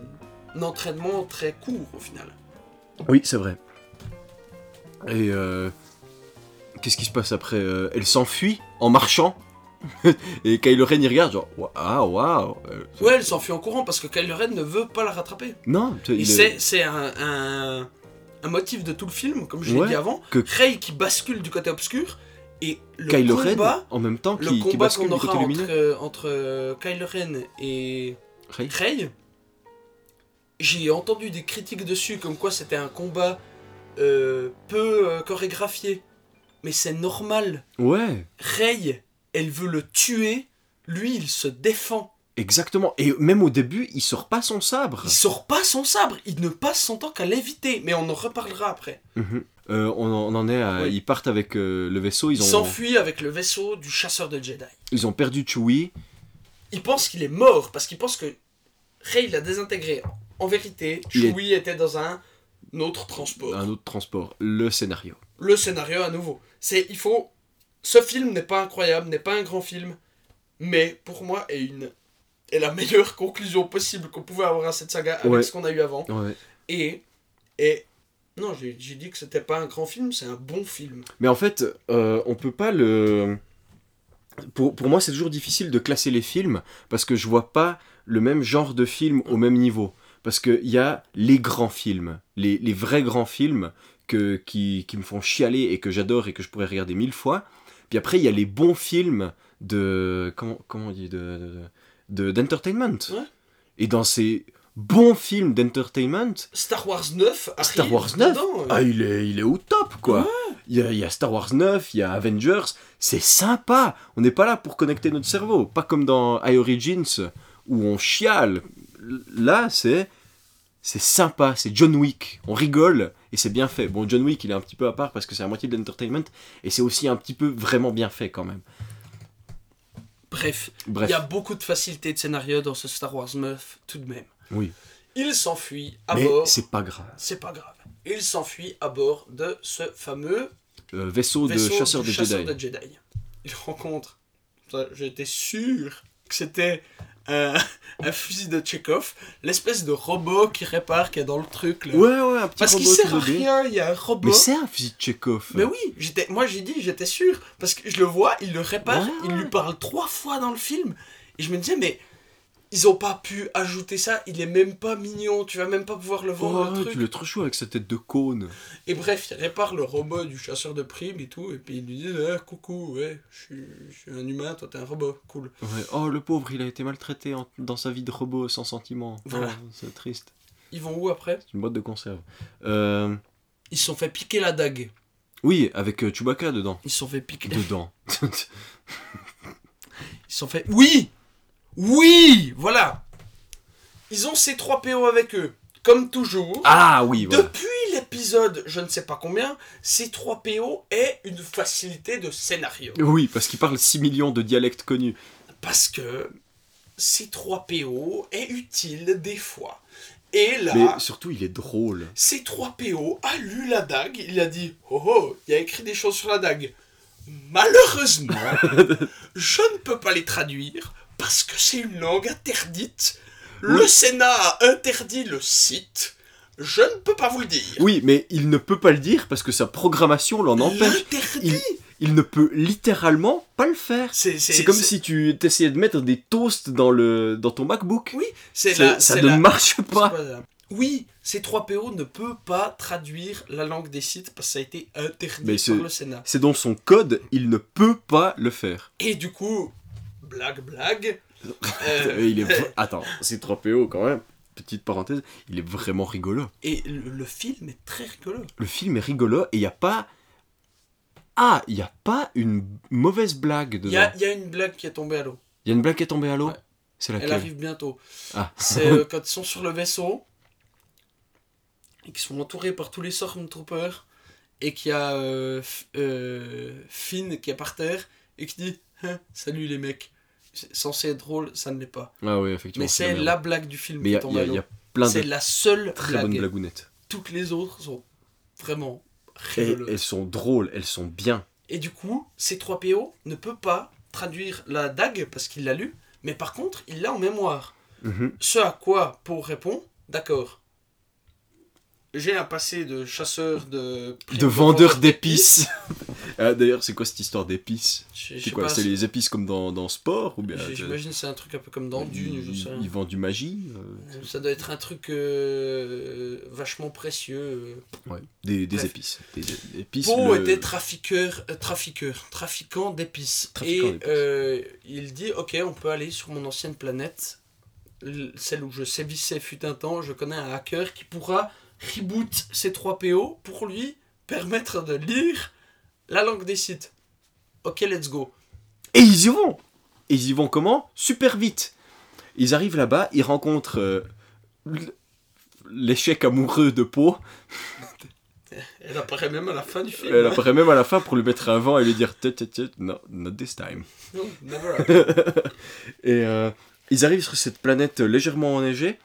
un entraînement très court au final. Oui, c'est vrai. Et euh, qu'est-ce qui se passe après Euh, Elle s'enfuit en marchant. Et Kylo Ren y regarde, genre, waouh, waouh. euh, Ouais, elle s'enfuit en courant parce que Kylo Ren ne veut pas la rattraper. Non, il c'est est- c'est un, un, un motif de tout le film, comme je l'ai dit avant. que- Rey qui bascule du côté obscur et le Kylo combat, Ren en même temps le qui, qui combat bascule qu'on aura entre, euh, entre euh, Kylo Ren et Rey. Rey, j'ai entendu des critiques dessus comme quoi c'était un combat euh, peu chorégraphié. Mais c'est normal. Ouais, Rey, elle veut le tuer. Lui, il se défend. exactement. Et même au début, il sort pas son sabre. Il sort pas son sabre. Il ne passe son temps qu'à l'éviter. Mais on en reparlera après. Mhm. Euh, on, en- on en est à. Ils partent avec euh, le vaisseau, Il ils ont, s'enfuit avec le vaisseau du chasseur de Jedi. ils ont perdu Chewie. Il pense qu'il est mort parce qu'il pense que Rey l'a désintégré. En vérité, est- Chewie était dans un autre transport. Un autre transport, le scénario. le scénario à nouveau. C'est, il faut. Ce film n'est pas incroyable, n'est pas un grand film, mais pour moi est une est la meilleure conclusion possible qu'on pouvait avoir à cette saga avec Ouais. ce qu'on a eu avant. Ouais. Et et non, j'ai j'ai dit que c'était pas un grand film, c'est un bon film. Mais en fait, euh, on peut pas le. Pour, pour moi, c'est toujours difficile de classer les films parce que je vois pas le même genre de film au même niveau. Parce qu'il y a les grands films, les, les vrais grands films que, qui, qui me font chialer et que j'adore et que je pourrais regarder mille fois. Puis après, il y a les bons films de. Comment, comment on dit de, de- d'entertainment. Ouais. Et dans ces bons films d'entertainment, Star Wars 9 arrive Star Wars 9 dedans, euh. ah, il, est, il est au top, quoi. Il y, a, il y a Star Wars 9, il y a Avengers, c'est sympa. On n'est pas là pour connecter notre cerveau. Pas comme dans I Origins, où on chiale. Là, c'est... C'est sympa, c'est John Wick. On rigole et c'est bien fait. Bon, John Wick, il est un petit peu à part parce que c'est à moitié de l'entertainment et c'est aussi un petit peu vraiment bien fait quand même. Bref, Bref, il y a beaucoup de facilité de scénario dans ce Star Wars 9 tout de même. oui. Il s'enfuit à Mais bord. c'est pas grave. C'est pas grave. Il s'enfuit à bord de ce fameux Euh, vaisseau, vaisseau de chasseurs du de chasseur Jedi. de Jedi. Il rencontre, j'étais sûr que c'était un, un fusil de Chekhov, l'espèce de robot qui répare qui est dans le truc. Là. Ouais, ouais, un petit Parce qu'il sert à rien, il y a un robot. Mais c'est un fusil de Chekhov. Mais oui, j'étais, moi j'ai dit, j'étais sûr, parce que je le vois, il le répare, Ouais. il lui parle trois fois dans le film, et je me disais, mais ils ont pas pu ajouter ça, il est même pas mignon, tu vas même pas pouvoir le voir Oh, le truc. trop chou avec sa tête de cône. Et bref, il répare le robot du chasseur de primes et tout, et puis il lui dit Eh, Coucou, ouais, je suis, je suis un humain, toi t'es un robot, cool. Ouais. Oh, le pauvre, il a été maltraité en- dans sa vie de robot sans sentiment. Voilà. Oh, c'est triste. Ils vont où après? C'est une boîte de conserve. Euh, Ils se sont fait piquer la dague. Oui, avec euh, Chewbacca dedans. Ils se sont fait piquer. Dedans. Ils se sont fait. Oui Oui Voilà Ils ont ces trois PO avec eux. Comme toujours. ah oui, voilà. Depuis l'épisode, je ne sais pas combien, ces 3 PO est une facilité de scénario. Oui, parce qu'il parle 6 millions de dialectes connus. Parce que ces 3 PO est utile des fois. Et là, Mais surtout, il est drôle. ces 3 PO a lu la dague, il a dit Oh oh, il y a écrit des choses sur la dague. Malheureusement, je ne peux pas les traduire parce que c'est une langue interdite. Le Oui. Sénat a interdit le site. Je ne peux pas vous le dire. Oui, mais il ne peut pas le dire parce que sa programmation l'en empêche. L'interdit. Il ne peut littéralement pas le faire. C'est comme si tu essayais de mettre des toasts dans, le, dans ton MacBook. Oui, c'est Ça, la. ça ne la- marche pas. ça Oui, C3PO ne peut pas traduire la langue des sites parce que ça a été interdit Mais par le Sénat. C'est dans son code, il ne peut pas le faire. Et du coup, blague, blague. euh, il est... vra- Attends, c'est 3PO quand même. Petite parenthèse, il est vraiment rigolo. Et le, le film est très rigolo. Le film est rigolo et il n'y a pas... Ah, il n'y a pas une mauvaise blague dedans. y a, il y a une blague qui est tombée à l'eau. Il y a une blague qui est tombée à l'eau Ouais. C'est Elle laquelle arrive bientôt. Ah. C'est euh, quand ils sont sur le vaisseau et qu'ils sont entourés par tous les Stormtroopers et qu'il y a euh, euh, Finn qui est par terre et qui dit Hein, Salut les mecs. C'est censé être drôle, ça ne l'est pas. Ah oui, effectivement. Mais c'est la blague du film Mais il y, y a- y plein C'est de la seule très blague. Toutes les autres sont vraiment Et elles sont drôles, elles sont bien. Et du coup, C3PO ne peut pas traduire la dague parce qu'il l'a lu, mais par contre, il l'a en mémoire. Mhm. Ce à quoi Poe répond D'accord. J'ai un passé de chasseur de. De vendeur d'épices. ah, D'ailleurs, c'est quoi cette histoire d'épices? C'est quoi pas, C'est les épices comme dans, dans Sport ou bien j- J'imagine que c'est un truc un peu comme dans Dune, je ils, sais. ils vendent du magie euh, Ça doit être un truc euh, vachement précieux. ouais. Des, des épices. Des, des épices. Poe le- était trafiqueur, euh, trafiqueur, trafiquant d'épices. Et euh, il dit Ok, on peut aller sur mon ancienne planète, celle où je sévissais fut un temps. Je connais un hacker qui pourra reboot ces 3 PO pour lui permettre de lire la langue des sites. Ok, let's go. Et ils y vont Et ils y vont comment? Super vite Ils arrivent là-bas, ils rencontrent euh, l'échec amoureux de Poe. Elle apparaît même à la fin du film. Elle hein. apparaît même à la fin pour lui mettre un vent et lui dire Tut, tut, tut, No, not this time. Non, never. Et euh, ils arrivent sur cette planète légèrement enneigée,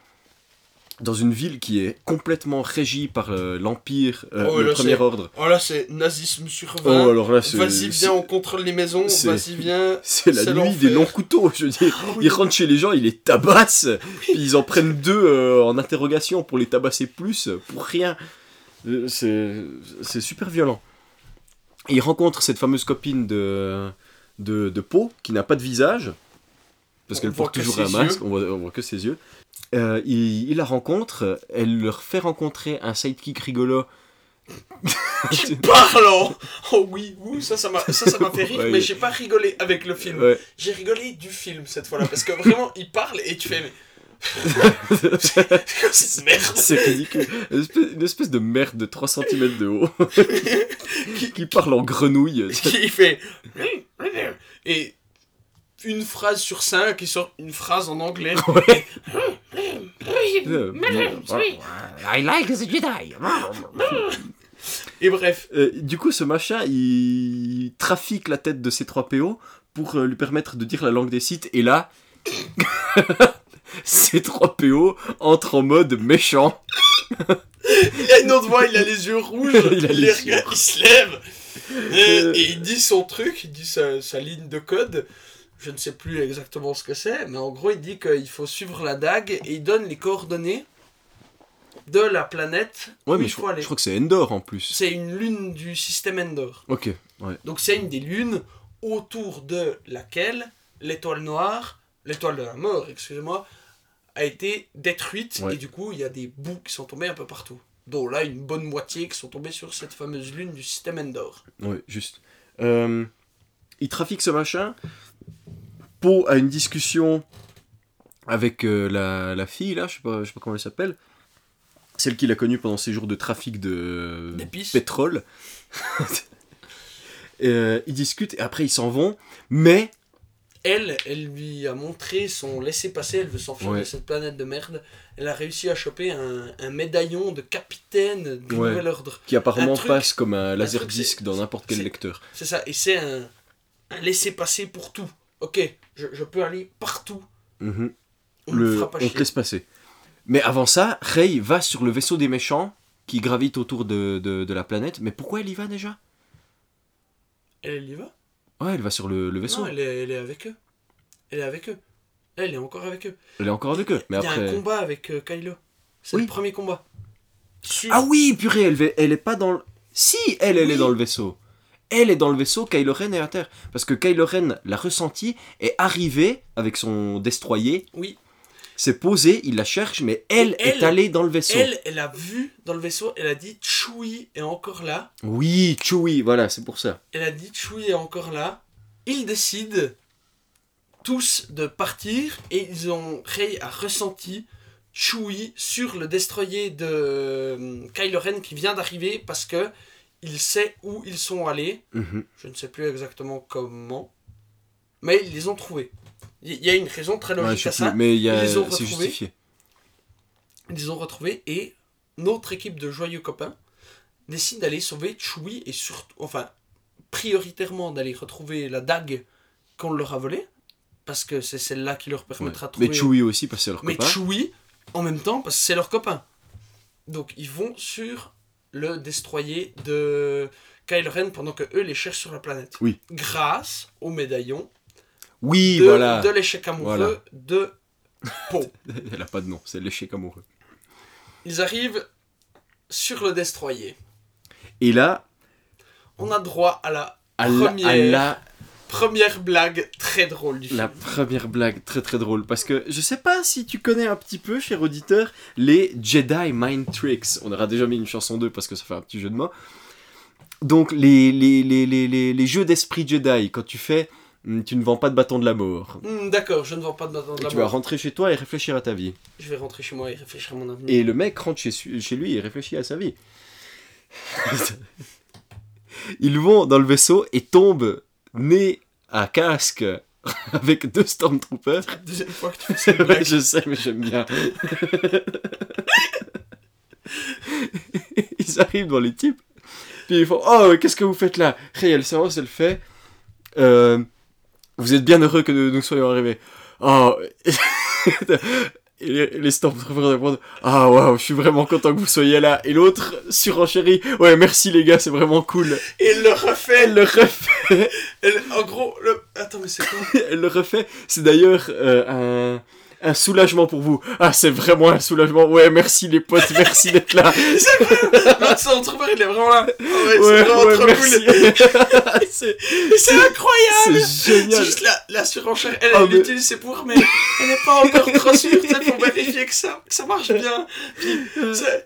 dans une ville qui est complètement régie par euh, l'Empire, euh, Oh, le Premier Ordre. Oh là, c'est nazisme sur Oh, 20. alors là, c'est. Vas-y, viens, on contrôle les maisons. Vas-y, viens. C'est la nuit des longs couteaux, je veux dire. Ah oui. Ils rentrent chez les gens, ils les tabassent, puis ils en prennent deux euh, en interrogation pour les tabasser plus, pour rien. Euh, C'est c'est super violent. Et ils rencontrent cette fameuse copine de, de, de Poe, qui n'a pas de visage, parce qu'elle porte toujours un masque, on voit, on voit que ses yeux. Euh, il, il la rencontre, elle leur fait rencontrer un sidekick rigolo. qui parle en- Oh oui, ouh, ça, ça m'a ça, ça fait rire, Ouais. mais j'ai pas rigolé avec le film. Ouais. J'ai rigolé du film cette fois-là, parce que vraiment, il parle et tu fais. Mais... c'est ridicule. Une espèce, une espèce de merde de 3 cm de haut qui, qui parle en grenouille. Qui fait. Et une phrase sur cinq, il sort une phrase en anglais. I like the Jedi. Et bref, euh, du coup, ce machin, il trafique la tête de ces 3 PO pour euh, lui permettre de dire la langue des sites. Et là, ces 3 PO entrent en mode méchant. il a une autre voix, il a les yeux rouges, Il a les les yeux il se lève. Et, et il dit son truc, il dit sa, sa ligne de code. Je ne sais plus exactement ce que c'est, mais en gros, il dit qu'il faut suivre la dague et il donne les coordonnées de la planète Ouais, où mais il je, faut aller. je crois que c'est Endor en plus. C'est une lune du système Endor. Ok, ouais. Donc c'est une des lunes autour de laquelle l'étoile noire, l'étoile de la mort, excusez-moi, a été détruite. Ouais. Et du coup, il y a des bouts qui sont tombés un peu partout. Dont là, une bonne moitié qui sont tombés sur cette fameuse lune du système Endor. Ouais, juste. Euh, il trafique ce machin. Poe a une discussion avec euh, la, la fille, là, je sais pas, je sais pas comment elle s'appelle. Celle qu'il a connue pendant ses jours de trafic de pétrole. Euh, ils discutent et après ils s'en vont. Mais, Elle, elle lui a montré son laisser-passer, elle veut s'enfuir Ouais. de cette planète de merde. Elle a réussi à choper un, un médaillon de capitaine du Ouais. Nouvel Ordre. qui apparemment truc- passe comme un laserdisc dans n'importe quel lecteur. C'est ça, et c'est un, un laisser-passer pour tout. Ok, je, je peux aller partout. Mhm. On Le, on te laisse passer. Mais avant ça, Rey va sur le vaisseau des méchants qui gravite autour de, de, de la planète. Mais pourquoi elle y va déjà? Elle, elle y va? Ouais, elle va sur le, le vaisseau. Non, elle est, elle est avec eux. Elle est avec eux. Elle est encore avec eux. Elle est encore avec eux. Mais Il y a un combat avec euh, Kylo. C'est Oui. le premier combat. Sur- Ah oui, purée, elle, elle est pas dans le. Si, elle, elle Oui. est dans le vaisseau. Elle est dans le vaisseau, Kylo Ren est à terre. Parce que Kylo Ren l'a ressenti, est arrivé avec son destroyer. Oui. s'est posée, il la cherche, mais elle- est allée dans le vaisseau. Elle, elle a vu dans le vaisseau, elle a dit Chewie est encore là. Oui, Chewie, voilà, c'est pour ça. Elle a dit Chewie est encore là. Ils décident tous de partir et ils ont Rey a ressenti Chewie sur le destroyer de euh, Kylo Ren qui vient d'arriver parce que il sait où ils sont allés. Mhm. Je ne sais plus exactement comment, mais ils les ont trouvés. Il y- a une raison très logique à ça. mais il y a- Ils les ont c'est retrouvés. justifié. Ils les ont retrouvés et notre équipe de joyeux copains décide d'aller sauver Chewie et surtout, enfin, prioritairement d'aller retrouver la dague qu'on leur a volée parce que c'est celle-là qui leur Ouais. permettra de trouver. Mais Chewie aussi, parce que c'est leur Mais copain. Chewie en même temps parce que c'est leur copain. Donc ils vont sur le destroyer de Kylo Ren pendant que eux les cherchent sur la planète. Oui. Grâce au médaillon Oui, de, voilà. de l'échec amoureux Voilà. de Poe. Elle a pas de nom, c'est l'échec amoureux. Ils arrivent sur le destroyer. Et là, On a droit à la à la, Première. à la, première blague très drôle du la film. première blague très très drôle. Parce que je sais pas si tu connais un petit peu, cher auditeur, les Jedi Mind Tricks. On aura déjà mis une chanson 2 parce que ça fait un petit jeu de mots. Donc, les, les, les, les, jeux d'esprit Jedi, quand tu fais. hum, Tu ne vends pas de bâton de la mort. Hmm, D'accord, je ne vends pas de bâton de Et la tu vas mort. rentrer chez toi et réfléchir à ta vie. Je vais rentrer chez moi et réfléchir à mon avenir. Et le mec rentre chez, chez lui et réfléchit à sa vie. Ils vont dans le vaisseau et tombent nez à casque avec deux Stormtroopers. La deuxième fois que tu fais je sais, mais j'aime bien. ils arrivent dans les types. Puis ils font Oh, qu'est-ce que vous faites là? Réel séance, elle fait Euh, Vous êtes bien heureux que nous, nous soyons arrivés. Oh. Et les, les Stormtroopers répondent Ah, waouh, je suis vraiment content que vous soyez là. Et l'autre surenchérit Ouais, merci les gars, c'est vraiment cool. Et elle le refait. Elle le refait. Elle- en gros, le... attends, mais c'est quoi? Elle le refait. C'est d'ailleurs euh, un, un soulagement pour vous. Ah, c'est vraiment un soulagement. Ouais, merci les potes, merci d'être là. L'autre Stormtrooper, il est vraiment là. Ouais, c'est Ouais, vraiment ouais, trop merci. cool. c'est Mais c'est incroyable. c'est C'est génial. juste la, la surenchère. Elle, Ah, elle mais- pouvoirs, mais elle n'est pas encore trop sûre, pour vérifier que ça, que ça marche bien. Puis, c'est-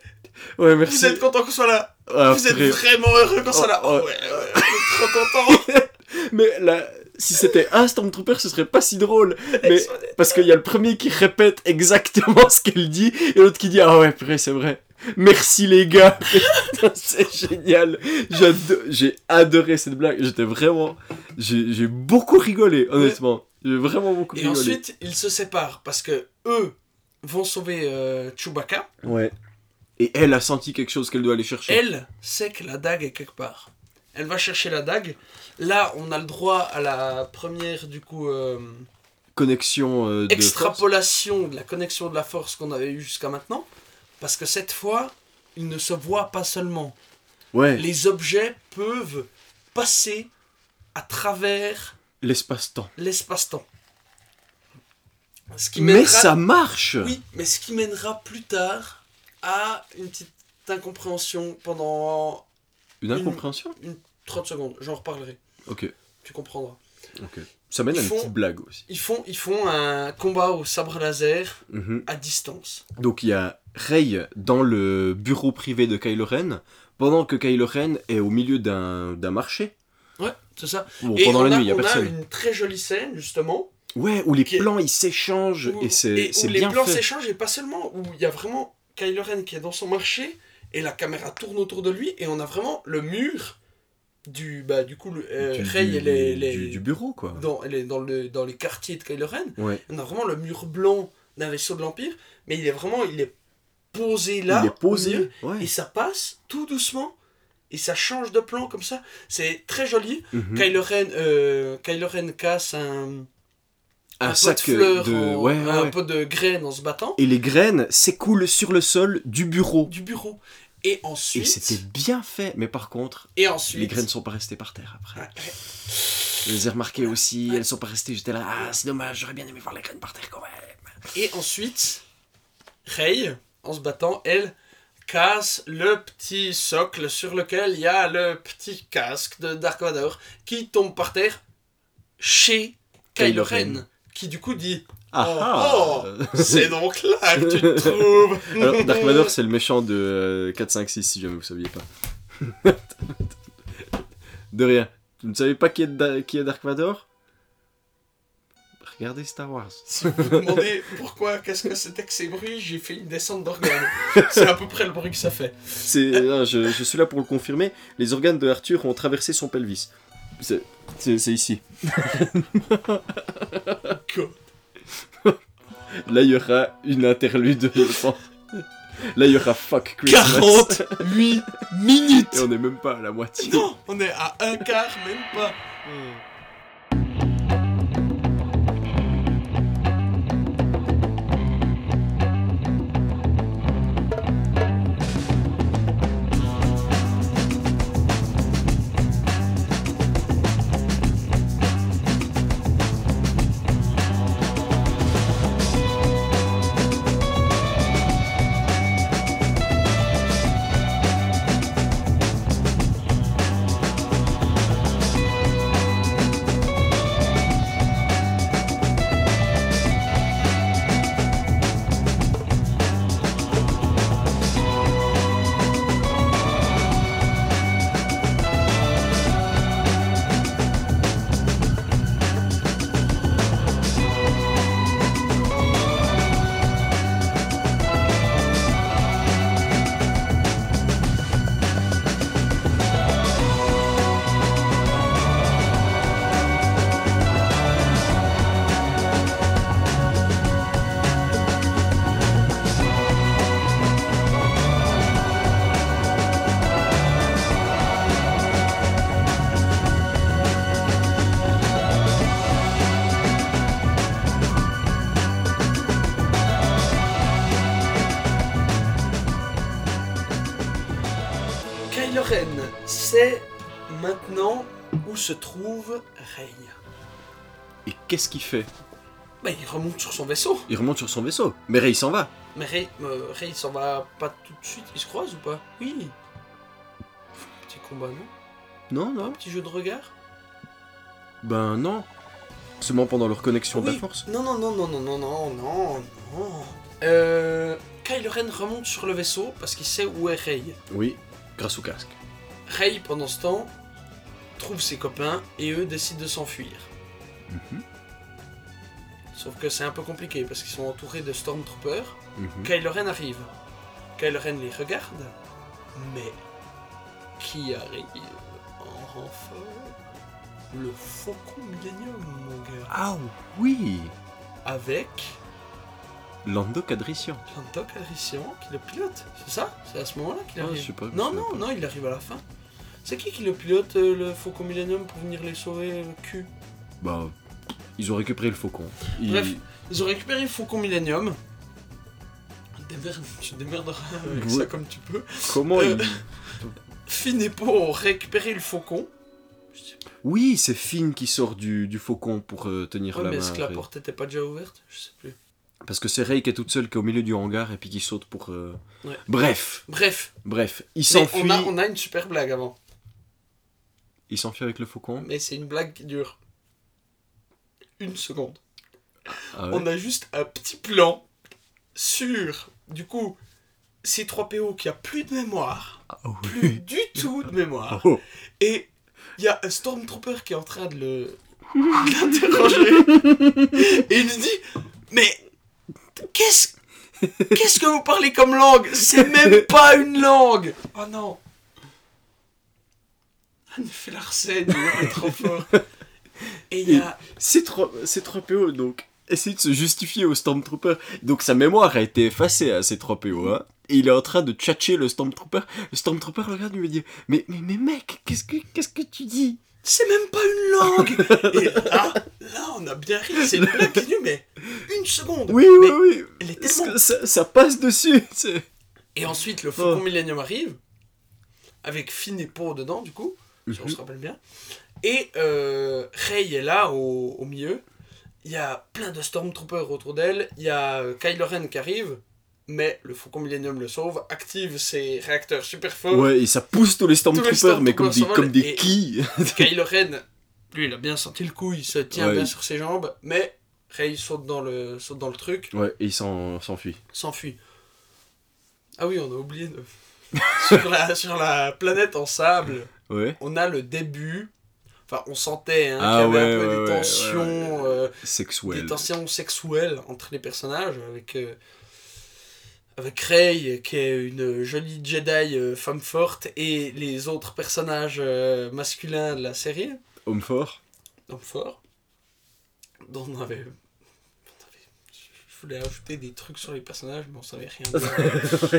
Ouais, vous merci. êtes content qu'on soit là. Ah, vous êtes vraiment heureux qu'on soit là. Oh, Oh, oh. ouais, ouais, est trop content. Mais là, si c'était un Stormtrooper, ce serait pas si drôle. Mais parce qu'il y a le premier qui répète exactement ce qu'elle dit et l'autre qui dit Ah ouais, purée, c'est vrai. Merci les gars. C'est génial. J'ai adoré cette blague. J'étais vraiment. J'ai beaucoup rigolé, honnêtement. J'ai vraiment beaucoup Et rigolé. ensuite, ils se séparent parce que eux vont sauver euh, Chewbacca. Ouais. Et elle a senti quelque chose qu'elle doit aller chercher. Elle sait que la dague est quelque part. Elle va chercher la dague. Là, on a le droit à la première, du coup, euh, Connexion euh, de. force. extrapolation de la connexion de la force qu'on avait eue jusqu'à maintenant. Parce que cette fois, ils ne se voient pas seulement. Ouais. Les objets peuvent passer à travers L'espace-temps. l'espace-temps. Ce qui Mais ça marche. Oui, mais ce qui mènera plus tard à une petite incompréhension pendant Une incompréhension. 30 secondes. J'en reparlerai. Ok. Tu comprendras. Ok. Ça mène à une font- petite blague aussi. Ils font, ils font un combat au sabre laser Mhm. à distance. Donc il y a Rey dans le bureau privé de Kylo Ren, pendant que Kylo Ren est au milieu d'un marché. Ouais, c'est ça. Bon, Et pendant on la a, nuit, il y a on personne. une très jolie scène, justement. Ouais, où les est- plans ils s'échangent et c'est où c'est les bien plans fait. s'échangent et pas seulement où il y a vraiment Kylo Ren qui est dans son marché et la caméra tourne autour de lui et on a vraiment le mur du bah du coup le, euh, Du- est, elle est du, du bureau quoi. dans est dans le dans les quartiers de Kylo Ren Ouais. on a vraiment le mur blanc d'un vaisseau de l'Empire, mais il est vraiment, il est posé là, il est posé. Ouais. et ça passe tout doucement, et ça change de plan comme ça. C'est très joli. Mhm. Kylo, Ren, euh, Kylo Ren casse un, Un, sac de fleurs, de. en- ouais, ouais, un ouais. pot de graines en se battant, Et les graines s'écoulent sur le sol du bureau. du bureau. Et Et ensuite, c'était bien fait, mais par contre, et ensuite, les graines sont pas restées par terre après. Ouais. Je les ai remarquées aussi, Ouais. elles sont pas restées. J'étais là, ah, c'est dommage, j'aurais bien aimé voir les graines par terre quand même. Et ensuite, Rey, en se battant, elle casse le petit socle sur lequel il y a le petit casque de Dark Vador qui tombe par terre chez Kylo Ren. qui du coup dit Ah Oh, ah C'est donc là que tu te trouves Alors, Dark Vador, c'est le méchant de euh, 4, 5, 6, si jamais vous saviez pas. de rien. Vous ne savez pas qui est, Da- qui est Dark Vador? Regardez Star Wars. Si vous vous demandez pourquoi, qu'est-ce que c'était que ces bruits, j'ai fait une descente d'organes. C'est à peu près le bruit que ça fait. C'est, je, je suis là pour le confirmer. Les organes de Arthur ont traversé son pelvis. C'est ici. Là, il y aura une interlude. Là, il y aura fuck Christmas. 48 minutes Et on est même pas à la moitié. Non, on est à un quart, même pas. Kylo Et qu'est-ce qu'il fait? Bah, il remonte sur son vaisseau. Il remonte sur son vaisseau. Mais Rey s'en va. Mais Rey, euh, il s'en va pas tout de suite. Ils se croisent ou pas? Oui. Petit combat, non? Non, Un non. petit jeu de regard? Ben non. Seulement pendant leur connexion de la force. Non, non, non, non, non, non, non, non, non. Euh, Kylo Ren remonte sur le vaisseau parce qu'il sait où est Rey. Oui, grâce au casque. Rey, pendant ce temps, trouve ses copains et eux décident de s'enfuir. Mhm. Sauf que c'est un peu compliqué parce qu'ils sont entourés de Stormtroopers. Mhm. Kylo Ren arrive. Kylo Ren les regarde. Mais qui arrive en renfort? Le Faucon Millennium, mon gars. Ah oui Avec Lando Cadrician. Lando Calrissian qui le pilote. C'est ça? C'est à ce moment-là qu'il Ah, arrive je sais pas, je Non, sais non, pas. non, il arrive à la fin. C'est qui qui le pilote, euh, le Faucon Millennium, pour venir les sauver, le cul Bah, ils ont récupéré le faucon. Ils- Bref. Ils ont récupéré le Faucon Millennium. Démerde, tu démerderas avec Ouais. ça comme tu peux. Comment Euh, ils... Finn et Poe ont récupéré le Faucon. Oui, c'est Finn qui sort du, du faucon pour euh, tenir Ouais, la mais main. est-ce que la porte était pas déjà ouverte? Je sais plus. Parce que c'est Rey qui est toute seule, qui est au milieu du hangar et puis qui saute pour. euh, Ouais. Bref, Bref, bref, il mais s'enfuit. on a, on a une super blague avant. Il s'enfuit avec le faucon. Mais c'est une blague qui dure une seconde. Ah ouais. On a juste un petit plan sur, du coup, C3PO qui a plus de mémoire. Ah oui. Plus du tout de mémoire. Oh. Et il y a un Stormtrooper qui est en train de le l'interroger. Et il lui dit Mais qu'est-ce qu'est-ce que vous parlez comme langue? C'est même pas une langue Oh non Anne fait l'arsène, il est trop fort. Et il y a. C'est 3 PO donc essaye de se justifier au Stormtrooper. Donc sa mémoire a été effacée à ces 3 PO. Hein. Et il est en train de tchatcher le Stormtrooper. Le Stormtrooper le regarde et lui dit Mais, mais, mais mec, qu'est-ce que, qu'est-ce que tu dis? C'est même pas une langue Et là, là, on a bien ri. C'est une blague qui mais une seconde. Oui, Mais oui, oui. Elle est tellement ça, ça passe dessus. Et ensuite, le Faucon Oh. Millennium arrive, avec Finn et Poe dedans, du coup, si on Mhm. se rappelle bien. Et euh, Rey est là, au, au milieu. Il y a plein de Stormtroopers autour d'elle. Il y a euh, Kylo Ren qui arrive, mais le Faucon Millennium le sauve, active ses réacteurs super forts. Ouais, et ça pousse tous les Stormtroopers, mais comme des, comme des quilles. Kylo Ren, lui, il a bien senti le coup, il se tient Ouais. bien sur ses jambes, mais Rey saute dans le, saute dans le truc, Ouais, et il s'en- s'enfuit. s'enfuit. Ah oui, on a oublié de... sur, la, sur la planète en sable, Ouais. on a le début. Enfin, on sentait hein, Ah qu'il y avait ouais, un peu ouais, des tensions, euh, Sexuel. des tensions sexuelles entre les personnages, avec, euh, avec Rey, qui est une jolie Jedi euh, femme forte, et les autres personnages masculins de la série, Homme fort. hommes forts, dont on avait... voulais ajouter des trucs sur les personnages, mais on savait rien dire.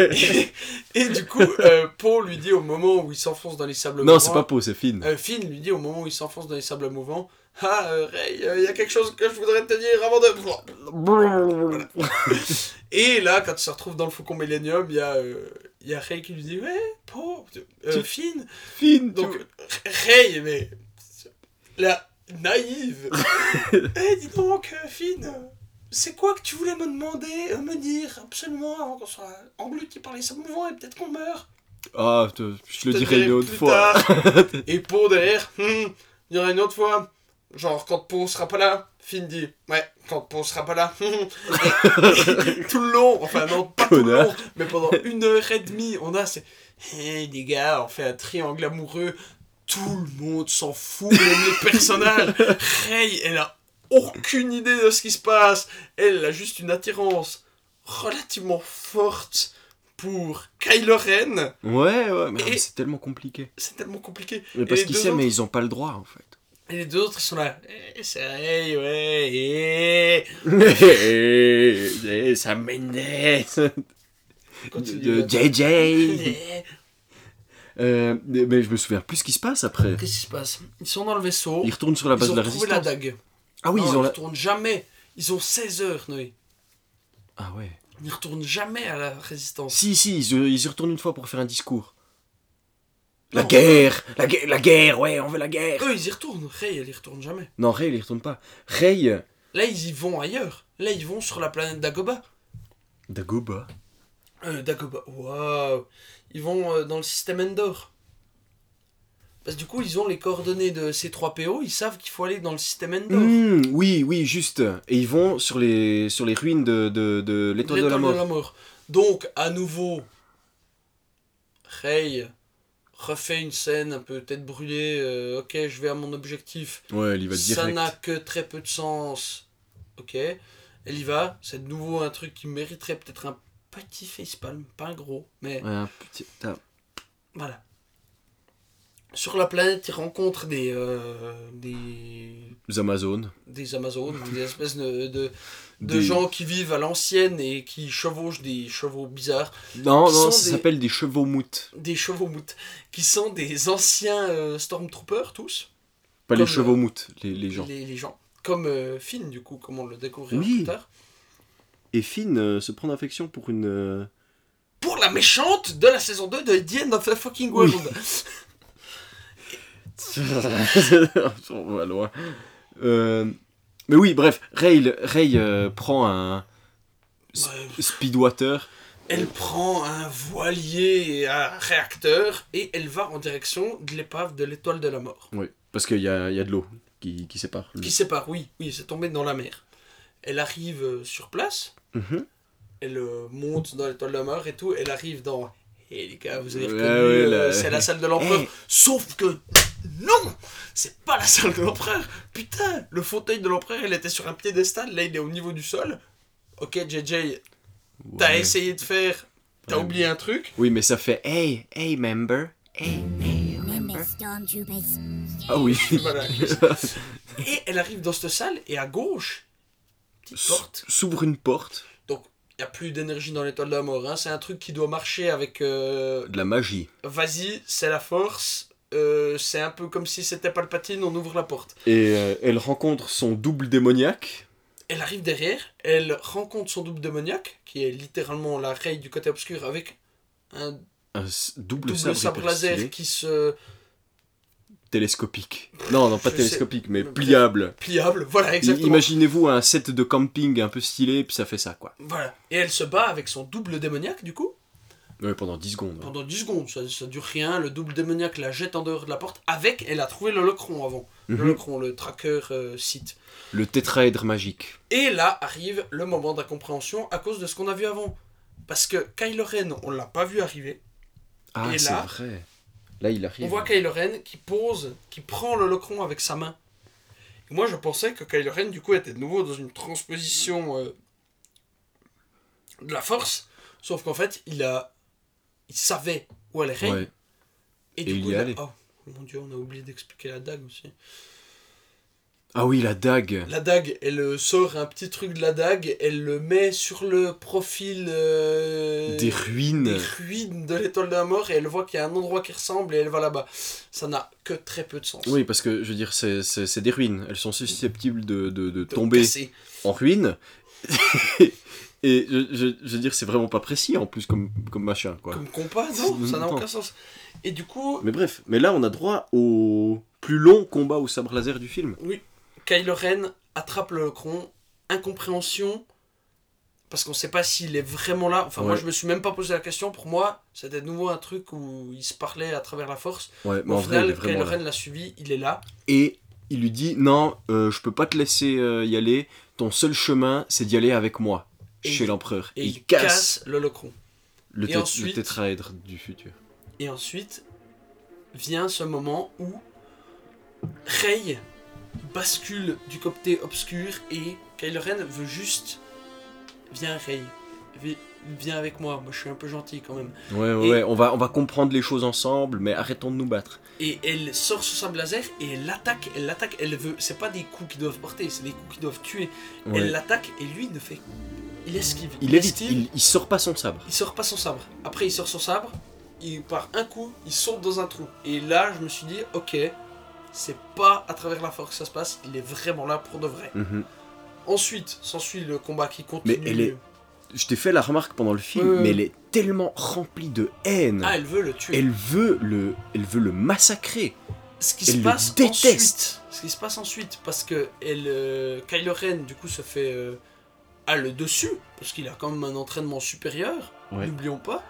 et, et du coup, euh, Poe lui dit au moment où il s'enfonce dans les sables non, mouvants... c'est pas Poe, c'est Finn. Euh, Finn lui dit au moment où il s'enfonce dans les sables mouvants Ah, euh, Rey, il y a quelque chose que je voudrais te dire avant de. Et là, quand il se retrouve dans le Faucon Millennium, il y, a, euh, il y a Rey qui lui dit Ouais, Poe, euh, Finn. Finn, Donc, tu- Rey, mais. La naïve Eh, dis donc, euh, Finn, euh, c'est quoi que tu voulais me demander, euh, me dire, absolument, avant qu'on soit englouti par les mouvants et peut-être qu'on meurt? Ah, te- je le dirai une autre fois. Et Poe derrière, hmm, il y aura une autre fois. Genre, quand Poe sera pas là, Finn dit, ouais, quand Poe sera pas là. hmm. Tout le long, enfin non, pas tout le long, mais pendant une heure et demie, on a ces. Hey les gars, on fait un triangle amoureux. Tout le monde s'en fout, même les personnages. Rey, elle a aucune idée de ce qui se passe. Elle a juste une attirance relativement forte pour Kylo Ren. Ouais, ouais, mais, c'est tellement compliqué. C'est tellement compliqué. Mais parce qu'ils s'aiment, mais ils ont pas le droit, en fait. Et les deux autres, ils sont là. Eh, c'est Rey, ouais. eh. Eh, Mendes, Continue, de. JJ. Euh, mais je me souviens plus ce qui se passe après. Qu'est-ce qui se passe? Ils sont dans le vaisseau. Ils retournent sur la base Ils ont de la trouvé résistance. la dague. Ah oui, Non, ils ont la. retournent jamais. Ils ont 16 heures, Noé. Ah ouais. Ils retournent jamais à la résistance. Si, si, ils, ils y retournent une fois pour faire un discours. La Non. guerre, la guerre, la guerre, ouais, on veut la guerre. Eux, ils y retournent. Rey, elle y retourne jamais. Non, Rey, il y retourne pas. Rey, Là, ils y vont ailleurs. Là, ils vont sur la planète Dagoba. Dagoba. Euh, Dagoba. Waouh. Ils vont euh, dans le système Endor. Parce que du coup, ils ont les coordonnées de ces 3 PO. Ils savent qu'il faut aller dans le système Endor. Hmm, oui, oui, juste. Et ils vont sur les, sur les ruines de, de, de l'étoile de la L'étoile mort. Donc, à nouveau, Rey refait une scène un peu tête brûlée. euh, ok, je vais à mon objectif. Ouais, il va Ça direct. n'a que très peu de sens. Ok, elle y va. C'est de nouveau un truc qui mériterait peut-être un petit facepalm, pas un gros, mais Ouais, un petit- voilà. Sur la planète, il rencontre des, euh, des, Les Amazones. des Amazones, des espèces de, de, de Des- gens qui vivent à l'ancienne et qui chevauchent des chevaux bizarres. Non, non, ça des- s'appelle des chevaux moutes. des chevaux moutes, qui sont des anciens euh, Stormtroopers tous, Pas les Comme, chevaux euh, moutes, les, les gens. Les, les gens. Comme euh, Finn, du coup, comme on le découvrira Oui. plus tard. Et Finn euh, se prend d'affection pour une. euh, Pour la méchante de la saison 2 de The End of the Fucking World. On va loin. Euh, Mais oui, bref, Ray, Ray euh, prend un Ouais. speedwater. elle prend un voilier et un réacteur et elle va en direction de l'épave de l'étoile de la mort. Oui, parce qu'il y a, y a de l'eau qui, qui sépare. Qui sépare, oui, oui, c'est tombé dans la mer. Elle arrive euh, sur place, Mhm. elle monte dans l'étoile de la mort et tout, elle arrive dans... Et les gars, vous avez reconnu, ouais, la- c'est la salle de l'empereur. Eh. Sauf que non, c'est pas la salle de l'empereur. Putain, le fauteuil de l'empereur, il était sur un piédestal, là il est au niveau du sol. Ok, JJ, t'as Ouais. essayé de faire, t'as Ouais. oublié un truc? Oui, mais ça fait Hey, hey, member. Hey, hey, member. Ah oui. Voilà. Et elle arrive dans cette salle et à gauche, petite porte. S'ouvre une porte. Donc il n'y a plus d'énergie dans l'étoile de la mort. hein. C'est un truc qui doit marcher avec. euh, De la magie. Vas-y, c'est la force. Euh, c'est un peu comme si c'était Palpatine, on ouvre la porte. Et euh, elle rencontre son double démoniaque. Elle arrive derrière, elle rencontre son double démoniaque, qui est littéralement la raye du côté obscur, avec un Un double, double sabre, sabre laser qui se. Télescopique. Non, non, pas Je télescopique, mais Mais pliable. pliable. Voilà, exactement. Imaginez-vous un set de camping un peu stylé, puis ça fait ça, quoi. Voilà. Et elle se bat avec son double démoniaque, du coup. Ouais, pendant 10 secondes. ouais. pendant 10 secondes. Ça, ça dure rien. Le double démoniaque la jette en dehors de la porte. Avec, elle a trouvé le Locron avant. Le Mhm. Locron, le tracker euh, site. Le tétraèdre magique. Et là arrive le moment d'incompréhension à cause de ce qu'on a vu avant. Parce que Kylo Ren, on l'a pas vu arriver. Ah, c'est vrai. Là, il arrive. On voit Kylo Ren qui pose, qui prend le Locron avec sa main. Et moi, je pensais que Kylo Ren, du coup, était de nouveau dans une transposition euh, de la force. Sauf qu'en fait, il a. Il savait où allait Rey. Ouais. Et Et du il coup, y est a- allé. Oh, mon dieu, on a oublié d'expliquer la dague aussi. Ah oui, la dague. La dague, elle sort un petit truc de la dague, elle le met sur le profil euh, Des ruines. des ruines de l'étoile de la mort et elle voit qu'il y a un endroit qui ressemble et elle va là-bas. Ça n'a que très peu de sens. Oui, parce que je veux dire, c'est des ruines. Elles sont susceptibles de, de, de De tomber casser. en ruine. Et je, je, je veux dire, c'est vraiment pas précis en plus comme, comme machin, quoi. Comme compas, non, ça n'a aucun sens. Et du coup, Mais bref, mais là, on a droit au plus long combat au sabre laser du film. Kylo Ren attrape le Locron, incompréhension, parce qu'on sait pas s'il est vraiment là. Enfin, moi, je me suis même pas posé la question. Pour moi, c'était de nouveau un truc où il se parlait à travers la force. Ouais, mais Au en vrai, final, vraiment Kylo. Ren l'a suivi, il est là. Et il lui dit Non, euh, je peux pas te laisser euh, y aller. Ton seul chemin, c'est d'y aller avec moi, chez l'empereur. Et il, il, casse, casse le Locron. le, et tét- ensuite- le tétraèdre du futur. Et ensuite vient ce moment où Rey bascule du côté obscur et Kylo Ren veut juste viens Rey vi- viens avec moi moi je suis un peu gentil quand même Ouais, ouais, Et- ouais, on va, on va comprendre les choses ensemble, mais arrêtons de nous battre. et elle sort son sable laser et elle l'attaque elle l'attaque elle veut c'est pas des coups qui doivent porter c'est des coups qui doivent tuer Ouais. elle l'attaque et lui ne fait il esquive Il esquive, il, il sort pas son sabre. il sort pas son sabre. Après, il sort son sabre, il par un coup, il saute dans un trou. Et là, je me suis dit, ok, c'est pas à travers la force que ça se passe, il est vraiment là pour de vrai. Mhm. Ensuite, s'ensuit le combat qui continue. Mais elle est- Je t'ai fait la remarque pendant le film, mais elle est tellement remplie de haine. Ah, elle veut le tuer. elle veut le, elle veut le massacrer. Ce qui elle se passe déteste. ensuite, ce qui se passe ensuite, parce que elle, euh, Kylo Ren, du coup, se fait euh, a le dessus, parce qu'il a quand même un entraînement supérieur. Ouais. N'oublions pas.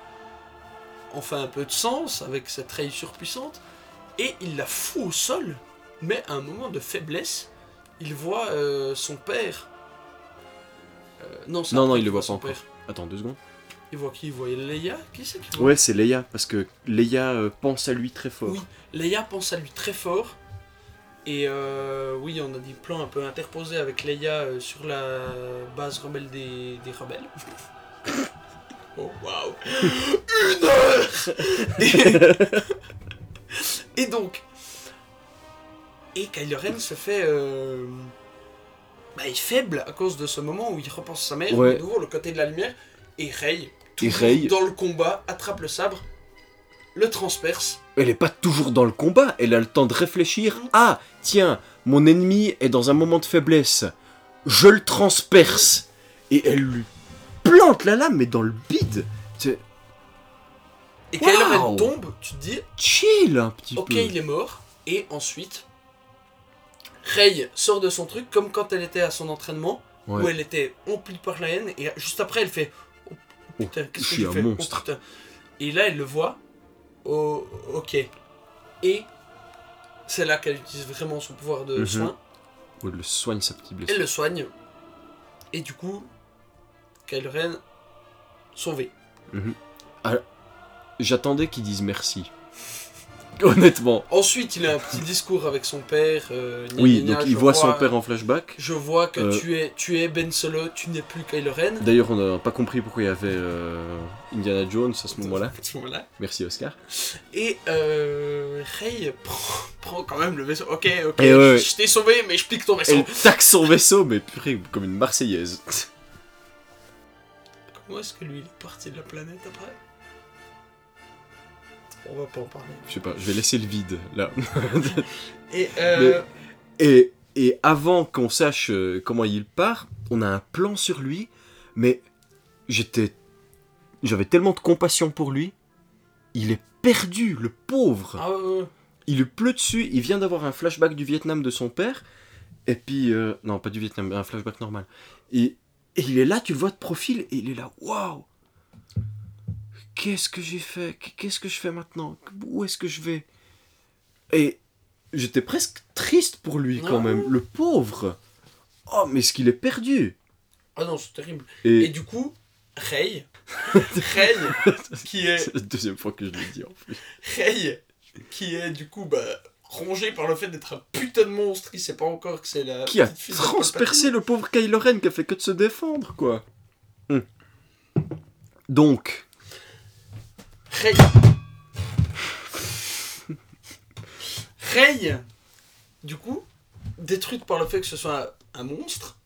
Enfin, un peu de sens avec cette raye surpuissante. Et il la fout au sol. Mais à un moment de faiblesse, il voit euh, son père. Euh, non, Non, il le voit son pas encore. père. Attends deux secondes. Il voit qui? Il voit Leia? Qui c'est voit? Ouais, c'est Leia, parce que Leia euh, pense à lui très fort. Oui. Leia pense à lui très fort. Et euh, oui, on a des plans un peu interposés avec Leia euh, sur la base rebelle des, des rebelles. oh waouh Une heure et, et donc. Et Kylo Ren se fait. euh, bah, il est faible à cause de ce moment où il repense sa mère, Ouais. de nouveau le côté de la lumière. Et Rey, toujours Rey- dans le combat, attrape le sabre, le transperce. Elle est pas toujours dans le combat, elle a le temps de réfléchir. Ah, tiens, mon ennemi est dans un moment de faiblesse. Je le transperce. Et elle lui plante la lame, mais dans le bide. Et Ren Waouh. tombe, tu te dis, chill un petit ok, peu. il est mort. Et ensuite, Rey sort de son truc comme quand elle était à son entraînement, où elle était emplie par la haine. Et juste après, elle fait, oh putain, Oh, qu'est-ce que j'ai fait? Monstre. Oh, putain. Et là, elle le voit. Oh, ok. Et c'est là qu'elle utilise vraiment son pouvoir de Mhm. soin. Elle le soigne sa petite Elle blessure. le soigne. Et du coup, Kylo Ren sauvé. J'attendais qu'ils disent merci. Honnêtement. Ensuite, il a un petit discours avec son père. euh, Oui, donc il voit son père en flashback. Je vois que Euh, tu, es, tu es Ben Solo, tu n'es plus Kylo Ren. D'ailleurs, on n'a pas compris pourquoi il y avait euh, Indiana Jones à ce moment-là. Merci Oscar. Et Rey prend, prend quand même le vaisseau. Ok, ok, ouais, je, je t'ai sauvé, mais je pique ton vaisseau. Elle taxe son vaisseau, mais purée, comme une Marseillaise. Comment est-ce que lui il est parti de la planète après? On va pas en parler. Je sais pas, je vais laisser le vide là. Et euh, Et, et avant qu'on sache euh, comment il part, on a un plan sur lui, mais j'étais. J'avais tellement de compassion pour lui. Il est perdu, le pauvre. ah. Il lui pleut dessus, il vient d'avoir un flashback du Vietnam de son père. Et puis. euh, non, pas du Vietnam, un flashback normal. Et, et il est là, tu le vois de profil, et il est là, waouh qu'est-ce que j'ai fait? Qu'est-ce que je fais maintenant? Où est-ce que je vais? Et j'étais presque triste pour lui quand Ouais. même, le pauvre. Oh, mais est-ce qu'il est perdu? Ah non, c'est terrible. Et Et du coup, Rey, Rey, qui est, c'est la deuxième fois que je le dis en plus. Rey, qui est du coup, bah, rongé par le fait d'être un putain de monstre, il sait pas encore que c'est la Qui a transpercé le pauvre Kylo Ren qui a fait que de se défendre, quoi. Hum. Donc, Rey. Rey, du coup, détruite par le fait que ce soit un, un monstre,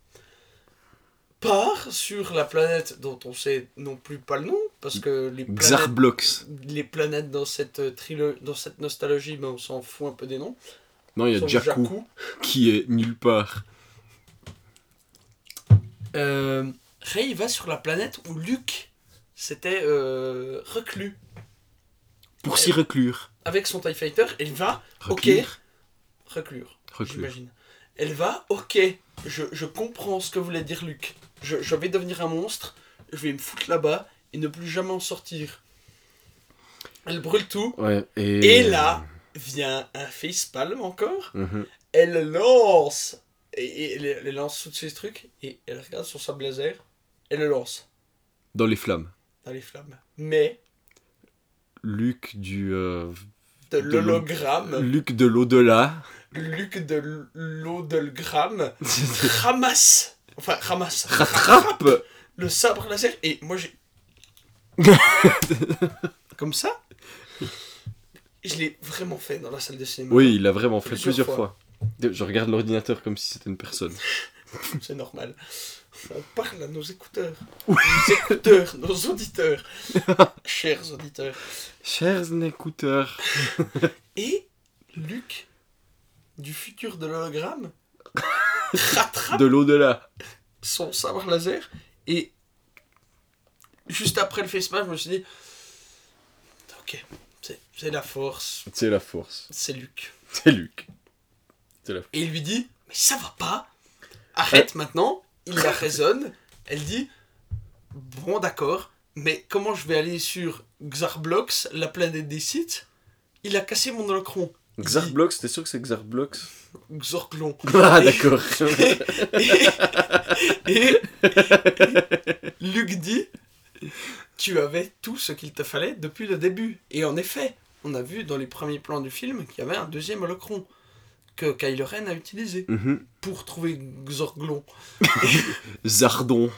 part sur la planète dont on sait non plus pas le nom, parce que les planètes, les planètes dans cette, trilo- dans cette nostalgie, ben, on s'en fout un peu des noms. Non, il y a Jakku, qui est nulle part. Euh, Rey va sur la planète où Luke s'était euh, reclus Pour s'y reclure. avec son TIE Fighter. Elle va, ok, Reclure. reclure, j'imagine. Elle va, ok, je, je comprends ce que voulait dire Luke. Je, je vais devenir un monstre, je vais me foutre là-bas et ne plus jamais en sortir. Elle brûle tout, Ouais, et... et là vient un facepalm encore. Mhm. Elle lance, et, et elle, elle lance tous ces trucs, et elle regarde sur sa blazer, elle le lance Dans les flammes. dans les flammes. Mais Luc du... euh, de l'hologramme, Luc de l'au-delà. Luc de l'au-delgramme, ramasse, enfin ramasse, Rattrape. Le sabre laser. Et moi j'ai comme ça? Je l'ai vraiment fait dans la salle de cinéma. Oui, il l'a vraiment fait Plusieurs plusieurs fois. Je regarde l'ordinateur comme si c'était une personne. c'est normal on parle à nos écouteurs. Nos écouteurs nos auditeurs. Chers auditeurs. Chers écouteurs. et Luc du futur de l'hologramme rattrape De l'au-delà. son sabre laser et juste après le facepalm je me suis dit ok c'est la force. C'est la force. c'est Luc. C'est Luc. La Et il lui dit Mais ça va pas. Arrête maintenant Il la raisonne. Elle dit Bon, d'accord, mais comment je vais aller sur Xarblox, la planète des sites? Il a cassé mon holocron. Xarblox, t'es sûr que c'est Xarblox Xorglon. Ah, d'accord. Et, et Luc dit Tu avais tout ce qu'il te fallait depuis le début. Et en effet, on a vu dans les premiers plans du film qu'il y avait un deuxième holocron que Kylo Ren a utilisé Mhm. pour trouver Xorglon. Zardon.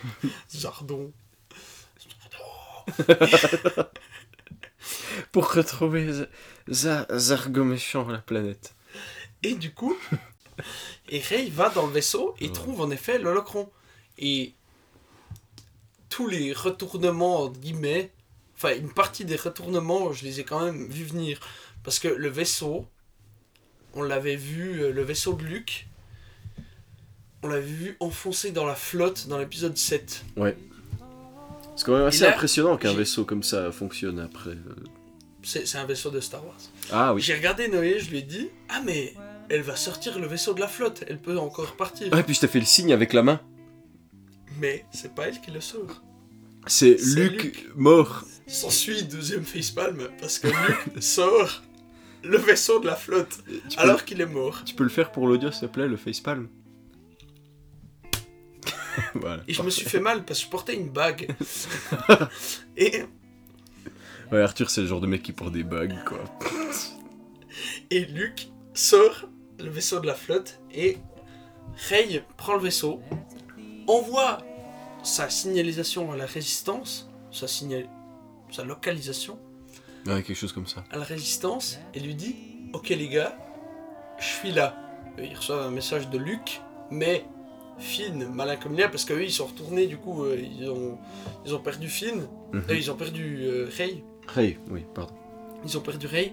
Zardon. Pour retrouver Z- Zargo méchant, la planète. Et du coup, et Rey va dans le vaisseau et Ouais. trouve en effet l'holocron. Et tous les retournements, entre guillemets, enfin une partie des retournements, je les ai quand même vus venir. Parce que le vaisseau, on l'avait vu, euh, le vaisseau de Luke, on l'avait vu enfoncé dans la flotte dans l'épisode 7. C'est quand même assez là, impressionnant qu'un vaisseau comme ça fonctionne après. euh. C'est un vaisseau de Star Wars. Ah oui. J'ai regardé Noé, je lui ai dit Ah, mais elle va sortir le vaisseau de la flotte, elle peut encore partir. Ah, et puis je t'ai fait le signe avec la main. Mais c'est pas elle qui le sort. C'est Luc, Luc. mort. S'ensuit deuxième facepalm parce que Luke sort le vaisseau de la flotte Tu peux, alors qu'il est mort. tu peux le faire pour l'audio, s'il te plaît, le facepalm Voilà. Et je me suis fait mal parce que je portais une bague. et, Ouais, Arthur, c'est le genre de mec qui porte des bagues, quoi. et Luke sort le vaisseau de la flotte et Rey prend le vaisseau, envoie sa signalisation à la résistance, sa, signal... sa localisation Ouais, quelque chose comme ça. à la résistance et lui dit Ok les gars, je suis là. Et il reçoit un message de Luke, mais Finn, malin comme il est, parce qu'eux ils sont retournés, du coup, euh, ils, ont, ils ont perdu Finn. Euh, ils ont perdu euh, Rey, Hey, oui, pardon. ils ont perdu Rey.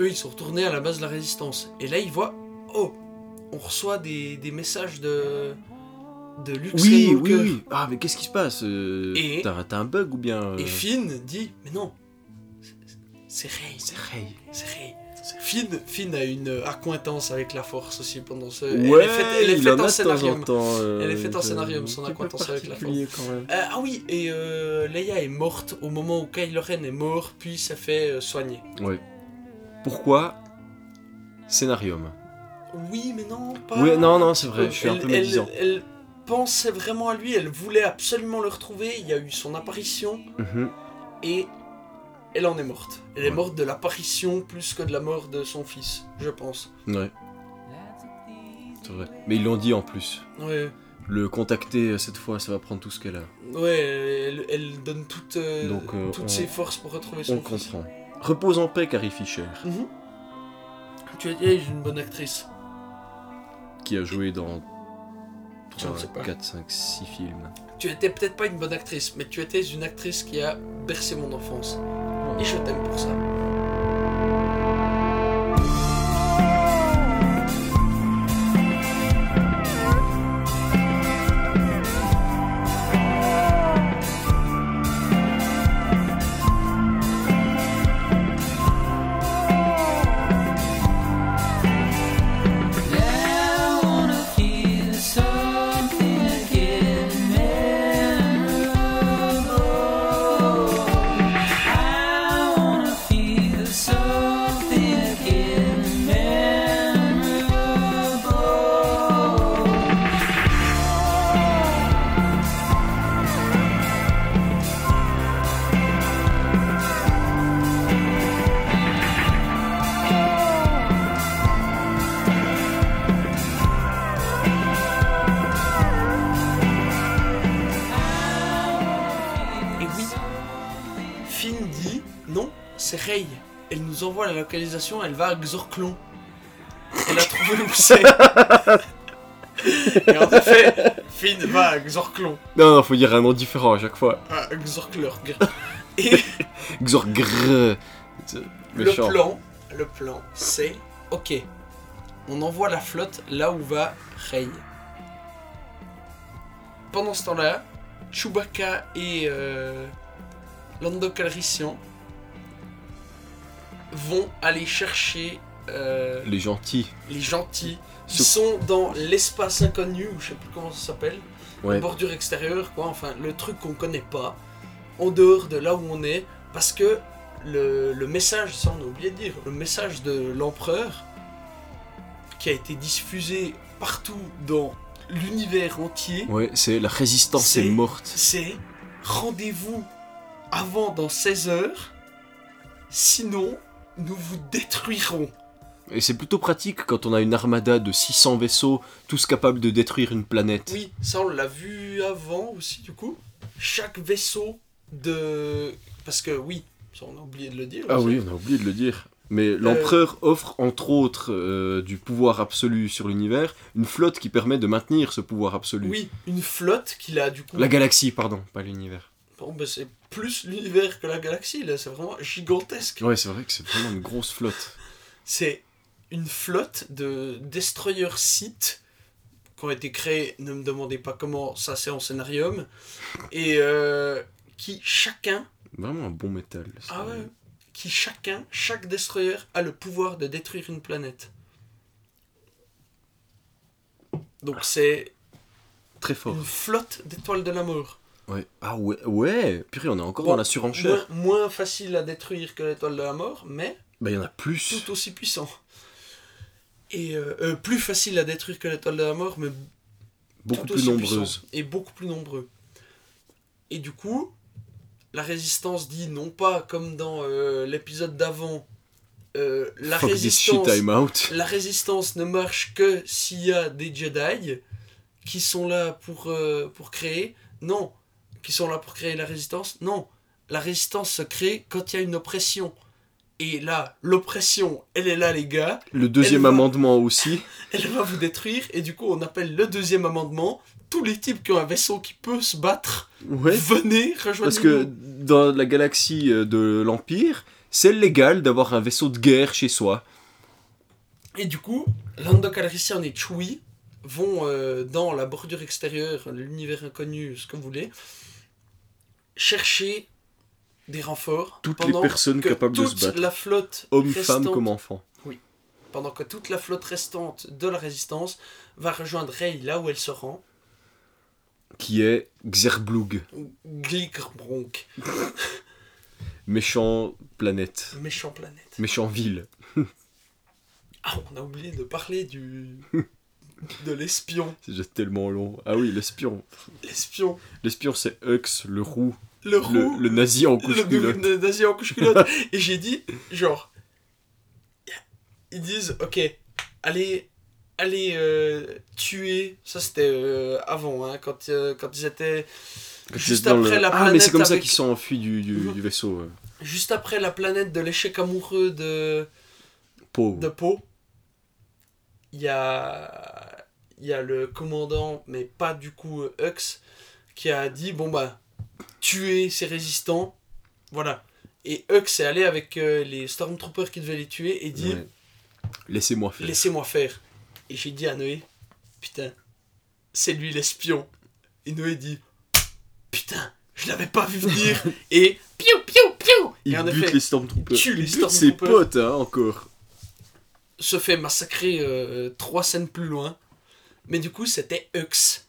Eux ils sont retournés à la base de la résistance. Et là ils voient Oh, on reçoit des, des messages de, de Luke Oui, Skywalker. oui, oui. Ah, mais qu'est-ce qui se passe euh, Et- T'as t'as un bug ou bien. euh, Et Finn dit Mais non, c'est- Rey, C'est Ray. c'est Rey. Finn, Finn a une accointance avec la force aussi pendant ce. Ouais, elle est faite, elle est il faite en en scénarium. temps. euh, Elle est faite en de- scénarium, son acquaintance avec la particulier quand même. Euh, ah oui, et euh, Leia est morte au moment où Kylo Ren est mort, puis s'est fait euh, soigner. Ouais. Pourquoi? Scénarium. Oui, mais non, pas. Oui, non, non, c'est vrai, je suis un Elle- peu médisant. Elle, pensait vraiment à lui, elle voulait absolument le retrouver. Il y a eu son apparition Mhm. et elle en est morte. Elle est Ouais. morte de l'apparition plus que de la mort de son fils, je pense. Ouais. C'est vrai. Mais ils l'ont dit en plus. Ouais, Le contacter euh, cette fois, ça va prendre tout ce qu'elle a. ouais, elle, elle donne toutes, euh, Donc, euh, toutes on- ses forces pour retrouver On son fils. comprend. Repose en paix, Carrie Fisher, Mhm. Tu es une bonne actrice. qui a joué dans Je ne sais 3, pas. 4, 5, 6 films. Tu étais peut-être pas une bonne actrice, mais tu étais une actrice qui a bercé mon enfance. Et je t'aime pour ça. La localisation, elle va à Xorclon. Elle a trouvé où c'est. Et en effet, Finn va à Xorclon. Non, non, faut dire un nom différent à chaque fois. À Xorclurg. Et le plan, le plan, c'est ok. On envoie la flotte là où va Rey. Pendant ce temps-là, Chewbacca et euh, Lando Calrissian vont aller chercher euh, Les gentils. les gentils Ce- sont dans l'espace inconnu, ou je sais plus comment ça s'appelle, Ouais. la bordure extérieure, quoi, enfin le truc qu'on connaît pas, en dehors de là où on est, parce que le, le message, ça on a oublié de dire, le message de l'empereur, qui a été diffusé partout dans l'univers entier, Ouais, c'est la résistance C'est- est morte. c'est rendez-vous avant dans 16 heures, sinon nous vous détruirons. Et c'est plutôt pratique quand on a une armada de 600 vaisseaux, tous capables de détruire une planète. Oui, ça on l'a vu avant aussi du coup. Chaque vaisseau de... Parce que oui, ça on a oublié de le dire. Ah aussi. oui, on a oublié de le dire. Mais l'empereur offre entre autres euh, du pouvoir absolu sur l'univers, une flotte qui permet de maintenir ce pouvoir absolu. Oui, une flotte qu'il a du coup... La galaxie, pardon, pas l'univers. Bon, ben, c'est plus l'univers que la galaxie là, c'est vraiment gigantesque. Ouais, c'est vrai que c'est vraiment une grosse flotte. C'est une flotte de destroyers Sith qui ont été créés, ne me demandez pas comment, ça c'est en scénarium, et euh, qui chacun Vraiment un bon métal. ça. Ah ouais Qui chacun, chaque destroyer a le pouvoir de détruire une planète. Donc c'est Très fort. une flotte d'étoiles de la mort. Ouais. Ah ouais, ouais. Purée, on est encore Bon, dans la surenchère. Moins, moins facile à détruire que l'étoile de la mort, mais Bah, il y en a plus. tout aussi puissant. Et euh, euh, plus facile à détruire que l'étoile de la mort, mais Beaucoup plus puissant et beaucoup plus nombreux. Et du coup, la résistance dit non pas comme dans euh, l'épisode d'avant, la Fuck this shit, résistance I'm out. la résistance ne marche que s'il y a des Jedi qui sont là pour, pour créer. Non. Qui sont là pour créer la résistance. Non. La résistance se crée quand il y a une oppression. Et là, l'oppression, elle est là, les gars. Le deuxième va- amendement aussi. Elle va vous détruire. Et du coup, on appelle le deuxième amendement. Tous les types qui ont un vaisseau qui peut se battre, Ouais. venez, rejoignez Parce que dans la galaxie euh, de l'Empire, c'est légal d'avoir un vaisseau de guerre chez soi. Et du coup, Lando Calrissian et Chewie vont euh, dans la bordure extérieure, l'univers inconnu, ce que vous voulez, chercher des renforts. Toutes les pendant personnes que capables de se toute battre. la flotte Hommes, restante- femmes comme enfants. pendant que toute la flotte restante de la résistance va rejoindre Rey là où elle se rend, Qui est Xerblug, Glikrbronk, méchant planète, méchant planète. méchant ville. Ah, on a oublié de parler du. de l'espion. C'est déjà tellement long. Ah oui, l'espion. L'espion. L'espion, c'est Hux, le roux, Le roux. le, le nazi en couche le nazi en couche culotte. Et j'ai dit, genre, ils disent, ok, allez, allez euh, tuer. Ça c'était euh, avant, hein, quand, euh, quand ils étaient Quand juste après le- la Ah, mais planète c'est comme ça qu'ils sont enfuis du, du, Mhm. du vaisseau. ouais. juste après la planète de l'échec amoureux de Pauvre. de Poe. Il y a il y a le commandant, mais pas du coup Hux, qui a dit bon bah tuer ces résistants, voilà. Et Hux est allé avec euh, les Stormtroopers qui devaient les tuer et dit Ouais. Laissez-moi faire. Laissez-moi faire. Et j'ai dit à Noé, putain, c'est lui l'espion. Et Noé dit, putain, je l'avais pas vu venir. Et piou piou piou. Il Et en bute effet, les Stormtroopers. il tue les bute ses Stormtroopers. potes, hein, encore. se fait massacrer euh, trois scènes plus loin. Mais du coup, c'était Hux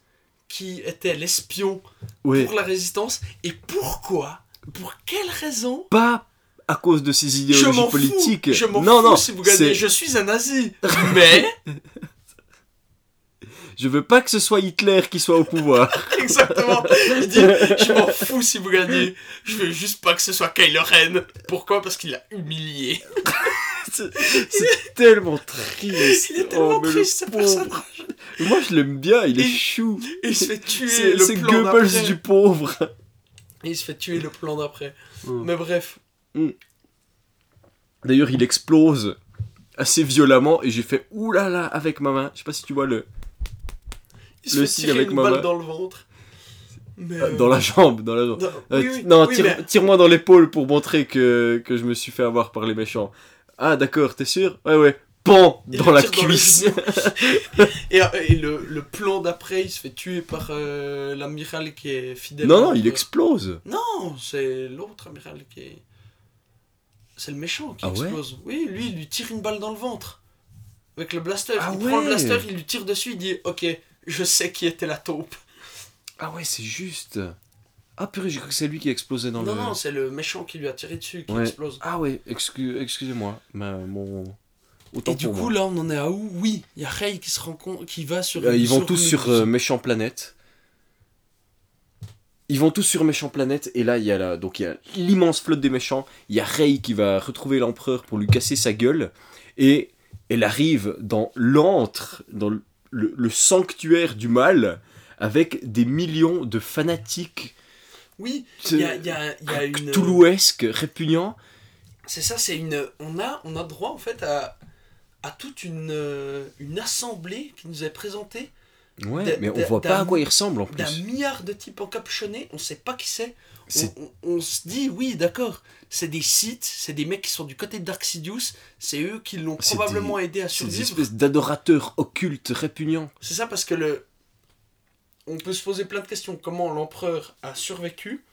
qui était l'espion pour la résistance. Et pourquoi Pour quelle raison Pas à cause de ses Je idéologies fous. politiques. Je m'en non, fous non. si vous gagnez. Je suis un nazi. Mais, Je veux pas que ce soit Hitler qui soit au pouvoir. exactement. Il dit Je m'en fous si vous gagnez. Je veux juste pas que ce soit Kylo Ren. Pourquoi? Parce qu'il l'a humilié. c'est tellement triste. Il est tellement Oh, triste ce personnage. Moi, je l'aime bien. Il est Et- chou. Et il se fait tuer C'est le c'est plan Goebbels du pauvre. Et il se fait tuer le plan d'après. Mm. Mais bref. D'ailleurs, il explose assez violemment et j'ai fait oulala avec ma main. Je sais pas si tu vois le Il se Le fait tirer avec une ma balle main. dans le ventre. Mais, euh, euh, dans la jambe, dans la jambe. Euh, oui, oui, t- non, oui, tire, mais- tire-moi dans l'épaule pour montrer que, que je me suis fait avoir par les méchants. Ah, d'accord, t'es sûr? Ouais, ouais. Pan dans la dans cuisse. et euh, et le, le plan d'après, il se fait tuer par euh, l'amiral qui est fidèle. non, non, il explose. Non, c'est l'autre amiral qui est. C'est le méchant qui Ah ouais? explose. Oui, lui, il lui tire une balle dans le ventre. Avec le blaster. Ah il prend le blaster, il lui tire dessus, il dit Ok, je sais qui était la taupe. Ah ouais, c'est juste. Ah purée, j'ai cru que c'est lui qui explosait dans non, le... non, c'est le méchant qui lui a tiré dessus qui Ouais. explose. Ah ouais, excu- excusez-moi. mon... Autant Et du coup, moi. là, on en est à où? Oui, il y a Rey qui se rend compte, qui va sur. Euh, ils vont tous une- sur euh, Méchant Planète. Ils vont tous sur Méchant Planète et là il y a la, donc il y a l'immense flotte des méchants. Il y a Rey qui va retrouver l'empereur pour lui casser sa gueule et elle arrive dans l'antre, dans le, le- le sanctuaire du mal avec des millions de fanatiques Oui, il y a, il y a- il y a une. toulouesques, répugnants. C'est ça, c'est une. On a, on a droit en fait à, à toute une, une assemblée qui nous est présentée Ouais, D'un- mais on d'un- voit pas à d'un- quoi ils ressemblent en d'un plus. milliard de types encapuchonnés, on sait pas qui c'est. On, on- on se dit, oui, d'accord, c'est des sites, c'est des mecs qui sont du côté de Dark Sidious, c'est eux qui l'ont probablement aidé à C'est des survivre. espèces d'adorateurs occultes répugnants. C'est ça parce que le. On peut se poser plein de questions. Comment l'empereur a survécu?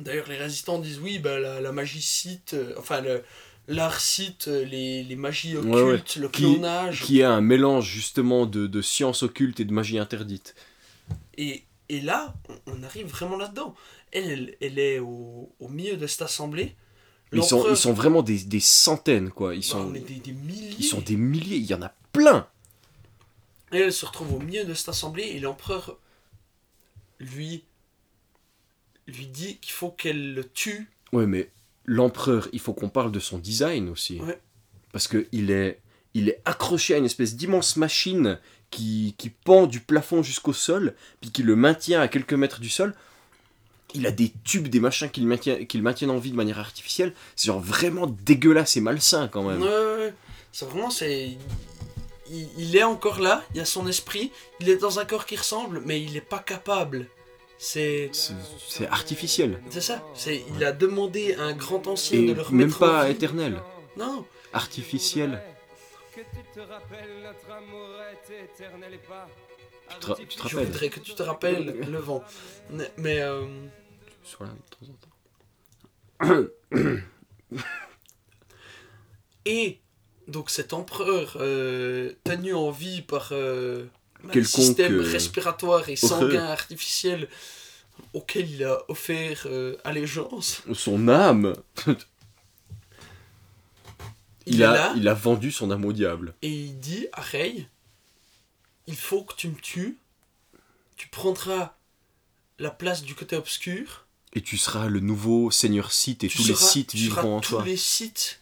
D'ailleurs, les résistants disent oui, bah, la, la magie cite, euh, enfin le- l'art cite euh, les, les magies occultes, Ouais, ouais. le clonage. Qui est un mélange justement de, de sciences occultes et de magie interdite. Et, et là, on, on arrive vraiment là-dedans. Elle, elle, elle est au, au milieu de cette assemblée. Ils sont, ils sont vraiment des, des centaines, quoi. Ils bah, sont, des milliers. ils sont des milliers, il y en a plein. Elle se retrouve au milieu de cette assemblée et l'empereur lui lui dit qu'il faut qu'elle le tue. Ouais, mais l'empereur, il faut qu'on parle de son design aussi. Ouais. Parce que il est, il est accroché à une espèce d'immense machine qui, qui pend du plafond jusqu'au sol, puis qui le maintient à quelques mètres du sol. Il a des tubes, des machins qui le maintiennent, qui le maintiennent en vie de manière artificielle. C'est genre vraiment dégueulasse et malsain quand même. Ouais, ouais, ouais. C'est vraiment c'est il, il est encore là, il a son esprit, il est dans un corps qui ressemble, mais il n'est pas capable. C'est C'est artificiel. c'est ça. C'est il a demandé à un grand ancien de le remettre même pas en vie. éternel. Non, Artificiel. Tu te rappelles. Tu te ra- tu te je rappelles voudrais que tu te rappelles le vent. Mais, mais, euh, Sois là de temps en temps. Et Donc cet empereur euh, tenu en vie par euh, un système euh, respiratoire et sanguin artificiel auquel il a offert euh, allégeance. Son âme Il, a, là il a vendu son âme au diable. et il dit à Rey, il faut que tu me tues, tu prendras la place du côté obscur, Et tu seras le nouveau seigneur Sith et tu tous les tu seras vivront en tous toi. les sites,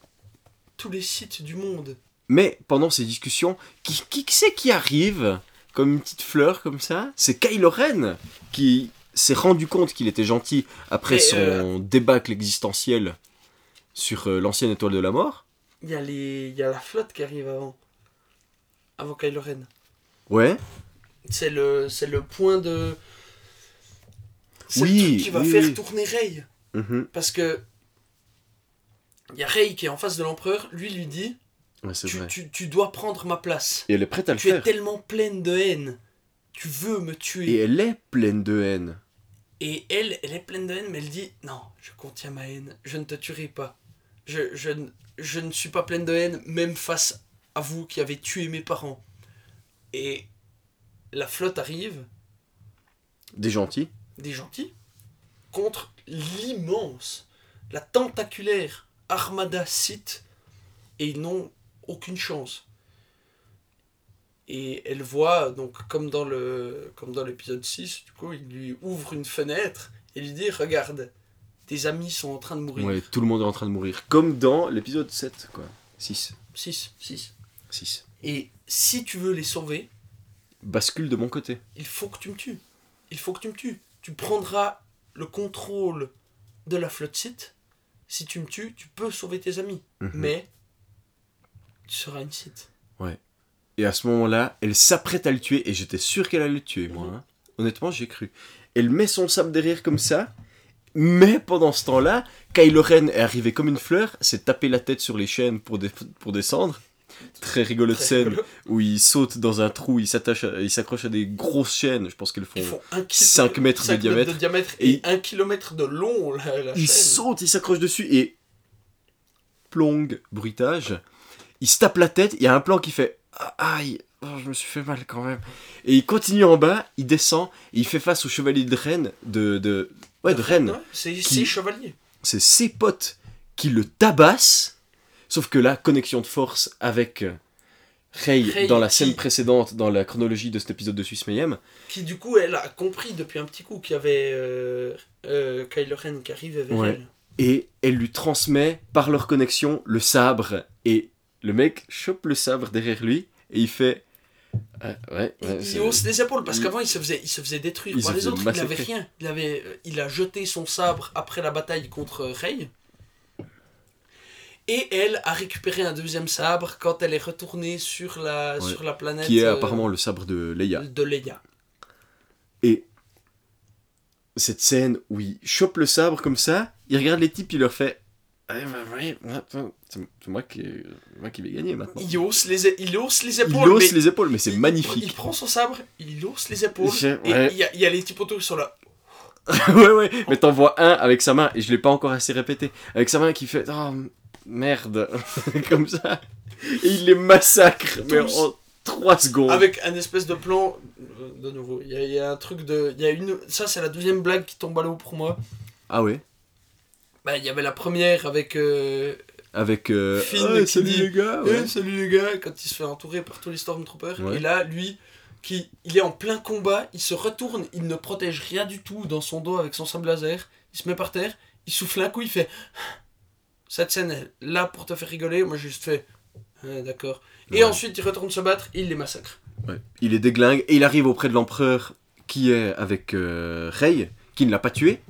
tous les sites du monde. Mais pendant ces discussions, qui, qui c'est qui arrive comme une petite fleur comme ça? C'est Kylo Ren qui s'est rendu compte qu'il était gentil après son euh, débâcle existentiel sur euh, l'ancienne étoile de la mort. Il y a les, il y a la flotte qui arrive avant, avant Kylo Ren. Ouais. C'est le, c'est le point de. C'est Oui, le truc qui va oui, faire oui. tourner Rey. Mhm. Parce que. Il y a Rey qui est en face de l'empereur, lui lui dit Ouais, tu, tu, tu dois prendre ma place. Et elle est prête à le Tu es faire. tellement pleine de haine. Tu veux me tuer. Et elle est pleine de haine. Et elle, elle est pleine de haine, mais elle dit Non, je contiens ma haine, je ne te tuerai pas. Je, je, je ne suis pas pleine de haine, même face à vous qui avez tué mes parents. Et la flotte arrive, Des gentils. des gentils, contre l'immense, la tentaculaire armada Sith, et ils n'ont aucune chance. Et elle voit, donc comme dans le comme dans l'épisode 6, du coup, il lui ouvre une fenêtre et lui dit Regarde, tes amis sont en train de mourir. Ouais, tout le monde est en train de mourir. Comme dans l'épisode 7, quoi. 6. 6, 6. 6. Et si tu veux les sauver, Bascule de mon côté. il faut que tu me tues. Il faut que tu me tues. Tu prendras le contrôle de la flotte Sith. Si tu me tues, tu peux sauver tes amis. Mhm. Mais tu seras une Sith. Et à ce moment-là, elle s'apprête à le tuer, et j'étais sûr qu'elle allait le tuer, moi. Mhm. hein. Honnêtement, j'ai cru. Elle met son sabre derrière comme ça, mais pendant ce temps-là, Kylo Ren est arrivé comme une fleur, s'est tapé la tête sur les chaînes pour, dé- pour descendre. Très rigolote Très scène rigolo. où il saute dans un trou, il s'attache, il s'accroche à des grosses chaînes. Je pense qu'elles font. Font un kilo- cinq mètres de cinq diamètre. et, Et- un kilomètre de long, la, la Il chaîne. saute, il s'accroche dessus et plong, bruitage. Il se tape la tête. Il y a un plan qui fait Ah, aïe, oh, je me suis fait mal quand même. Et il continue en bas, il descend, et il fait face au chevalier de Rennes, de, de ouais de Rennes. Ouais, C'est Qui- c'est chevalier. C'est ses potes qui le tabassent. Sauf que là, connexion de force avec euh, Rey, Rey dans la qui- scène précédente, dans la chronologie de cet épisode de Suisse Mayhem. Qui du coup, elle a compris depuis un petit coup qu'il y avait euh, euh, Kylo Ren qui arrivait vers Ouais. elle. et elle lui transmet par leur connexion le sabre et le mec chope le sabre derrière lui et il fait ouais ouais, Il- ouais, il c'est- hausse les épaules parce qu'avant il se faisait il se faisait détruire Il par les autres il avait massacrer. rien il avait il a jeté son sabre après la bataille contre Rey et elle a récupéré un deuxième sabre quand elle est retournée sur la Ouais. sur la planète qui est euh, apparemment le sabre de Leia. de Leia. Et cette scène où il chope le sabre comme ça il regarde les types il leur fait Ah, c'est moi qui moi qui vais gagner maintenant. Il hausse les il hausse les il épaules hausse mais les épaules mais c'est il- il magnifique prend son sabre il hausse les épaules et ouais. il y, a, il y a les types autour qui sont là. Ouais, ouais, mais t'en vois un avec sa main, et je l'ai pas encore assez répété, avec sa main qui fait Oh merde, comme ça, et il les massacre, mais en 3 secondes. avec un espèce de plan de nouveau il y, a- il y a un truc de il y a une ça c'est la deuxième blague qui tombe à l'eau pour moi Ah ouais Bah, il y avait la première avec. Euh, Avec. Euh... Finn Ah, qui salut dit, les gars Eh, ouais. salut les gars, quand il se fait entourer par tous les Stormtroopers. Ouais. Et là, lui, qui, il est en plein combat, il se retourne, il ne protège rien du tout dans son dos avec son sable laser. Il se met par terre, il souffle un coup, il fait. Cette scène est là pour te faire rigoler. Moi, j'ai juste fait. Ouais, D'accord. Et Ouais. ensuite, il retourne se battre, il les massacre. Ouais. Il est déglingue, et il arrive auprès de l'empereur qui est avec euh, Rey, qui ne l'a pas tué,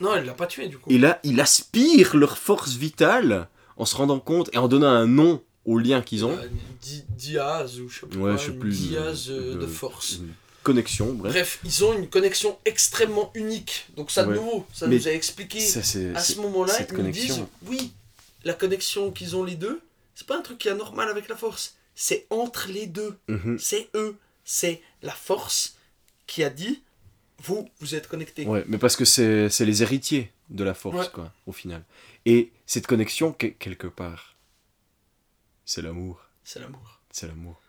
Non, il l'a pas tué du coup. et là, il aspire leur force vitale en se rendant compte et en donnant un nom au lien qu'ils ont. Euh, Di- Diaz ou je sais pas, Ouais, quoi, je sais une plus, Diaz euh, euh, de de- force. Une connexion, bref. Bref, ils ont une connexion extrêmement unique. Donc ça de Ouais. nouveau, ça Mais nous a expliqué Ça, c'est. à c'est- ce moment-là, cette ils nous disent connexion. oui, la connexion qu'ils ont les deux, c'est pas un truc qui est anormal avec la force. C'est entre les deux. Mhm. C'est eux. C'est la force qui a dit vous, vous êtes connectés. Ouais, mais parce que c'est c'est les héritiers de la force, Ouais. quoi, au final. Et cette connexion, que- quelque part, C'est l'amour. C'est l'amour. C'est l'amour.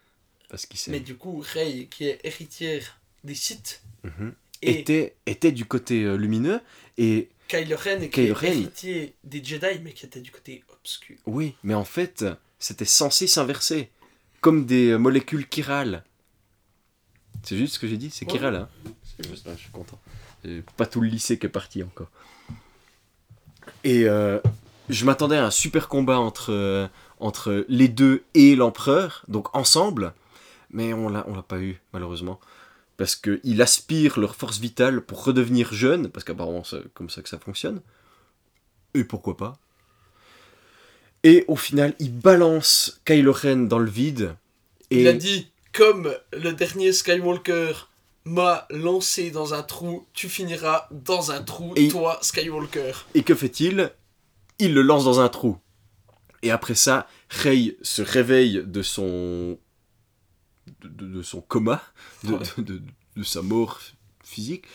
Parce qu'il Mais du coup, Rey, qui est héritière des Sith, Mhm. et Était, était du côté euh, lumineux. Et Kylo Ren, qui Kylo est Ren. héritier des Jedi, mais qui était du côté obscur. oui, mais en fait, c'était censé s'inverser. Comme des molécules chirales. C'est juste ce que j'ai dit, c'est Ouais. chiral, hein. Juste- je suis content. Pas tout le lycée qui est parti encore. Et euh, je m'attendais à un super combat entre, euh, entre les deux et l'empereur, donc ensemble, mais on l'a, on l'a pas eu, malheureusement. Parce qu'ils aspirent leur force vitale pour redevenir jeunes, parce qu'apparemment c'est comme ça que ça fonctionne. Et pourquoi pas Et au final, ils balancent Kylo Ren dans le vide. Et Il a dit, comme le dernier Skywalker m'a lancé dans un trou, tu finiras dans un trou, Et- toi, Skywalker. Et que fait-il? Il le lance dans un trou. Et après ça, Rey se réveille de son. De, son coma, de, de- sa mort physique,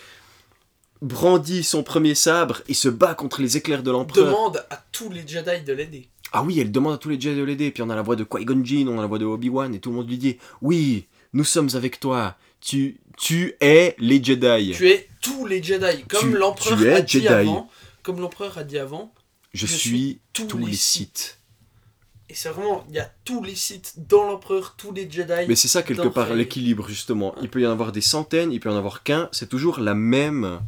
brandit son premier sabre et se bat contre les éclairs de l'empereur. Demande à tous les Jedi de l'aider. Ah oui, elle demande à tous les Jedi de l'aider. Puis on a la voix de Qui-Gon Jinn, on a la voix de Obi-Wan, et tout le monde lui dit Oui, nous sommes avec toi. Tu, tu es les Jedi. Tu es tous les Jedi, comme l'empereur a dit avant. Comme l'empereur a dit avant. Je, suis tous, les, les Sith. Et c'est vraiment, il y a tous les sites dans l'empereur, tous les Jedi. Mais c'est ça quelque part l'équilibre justement. Il peut y en avoir des centaines, il peut y en avoir qu'un. C'est toujours la même,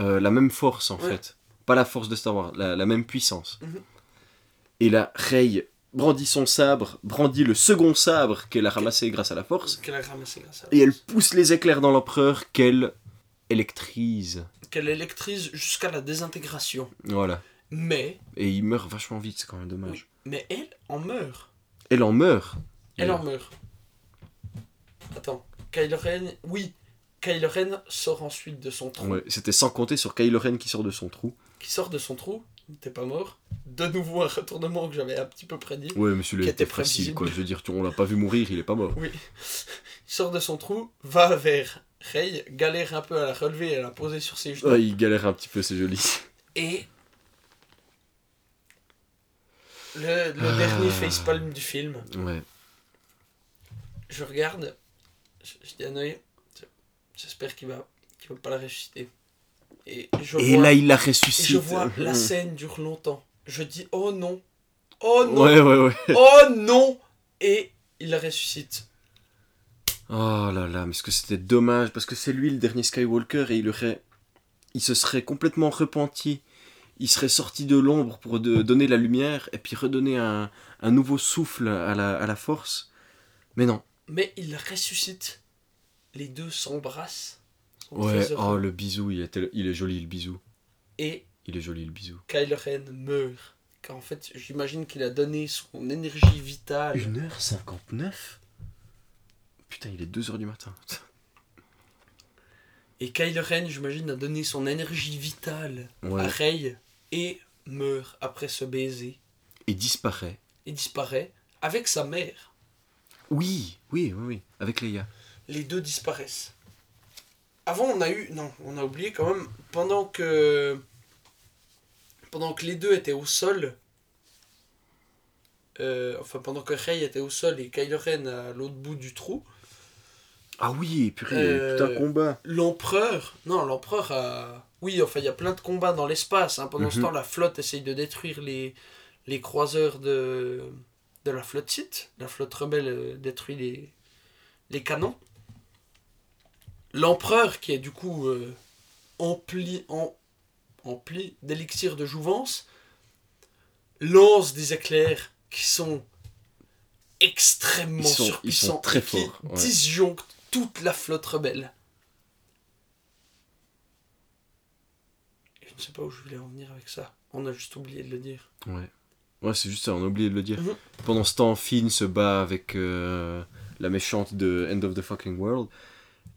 euh, la même force en Ouais. fait. Pas la force de Star Wars, la, la même puissance. Mhm. Et là, Rey brandit son sabre, brandit le second sabre qu'elle a ramassé grâce à la force, Qu'elle a ramassé grâce à et elle pousse les éclairs dans l'empereur qu'elle électrise. Qu'elle électrise jusqu'à la désintégration. Voilà. Mais, Et il meurt vachement vite, c'est quand même dommage. Mais elle en meurt. Elle en meurt. Elle en meurt. Attends, Kylo Ren, oui, Kylo Ren sort ensuite de son trou. Ouais, C'était sans compter sur Kylo Ren qui sort de son trou. Qui sort de son trou, il n'était pas mort. De nouveau un retournement que j'avais un petit peu prédit. Ouais, mais celui-là Qui était facile, prévisible. quoi. Je veux dire, tu- on l'a pas vu mourir, il est pas mort. Oui. Il sort de son trou, va vers Rey, galère un peu à la relever et à la poser sur ses genoux. Ouais, il galère un petit peu, c'est joli. Et le, le Ah. dernier facepalm du film, Ouais. je regarde, je, je dis à Noé, j'espère qu'il va, qu'il va pas la ressusciter. Et je Et vois, là, il la et ressuscite. je vois la scène dure longtemps. Je dis oh non, oh non, Ouais, ouais, ouais. oh non, et il la ressuscite. Oh là là, mais est-ce que c'était dommage Parce que c'est lui le dernier Skywalker et il aurait. Il se serait complètement repenti. Il serait sorti de l'ombre pour de- donner la lumière et puis redonner un, un nouveau souffle à la, à la force. Mais non. Mais il ressuscite. Les deux s'embrassent. Ouais, oh le bisou, il, était, il est joli le bisou. Et Il est joli le bisou. Kylo Ren meurt. Car en fait, j'imagine qu'il a donné son énergie vitale. 1h59 Putain, il est 2h du matin. Et Kylo Ren, j'imagine, a donné son énergie vitale à Ouais. Rey et meurt après ce baiser. Et disparaît. Et disparaît avec sa mère. Oui, oui, oui, oui. Avec Leia. Les deux disparaissent. Avant, on a eu. Non, on a oublié quand même. Pendant que. Pendant que les deux étaient au sol. euh, enfin, pendant que Rey était au sol et Kylo Ren à l'autre bout du trou. Ah oui, purée, Euh, un combat. L'empereur, non, l'empereur a. Oui, enfin, il y a plein de combats dans l'espace. hein. Pendant ce Mhm. temps, la flotte essaye de détruire les, les croiseurs de, de la flotte Sith. La flotte rebelle euh, détruit les, les canons. L'empereur, qui est du coup euh, empli, en, empli d'élixir de jouvence, lance des éclairs qui sont extrêmement Ils sont- ils surpuissants sont très et qui ouais. disjonctent toute la flotte rebelle. Je ne sais pas où je voulais en venir avec ça. On a juste oublié de le dire. Ouais. Ouais, c'est juste ça, on a oublié de le dire. Mhm. Pendant ce temps, Finn se bat avec euh, la méchante de End of the Fucking World.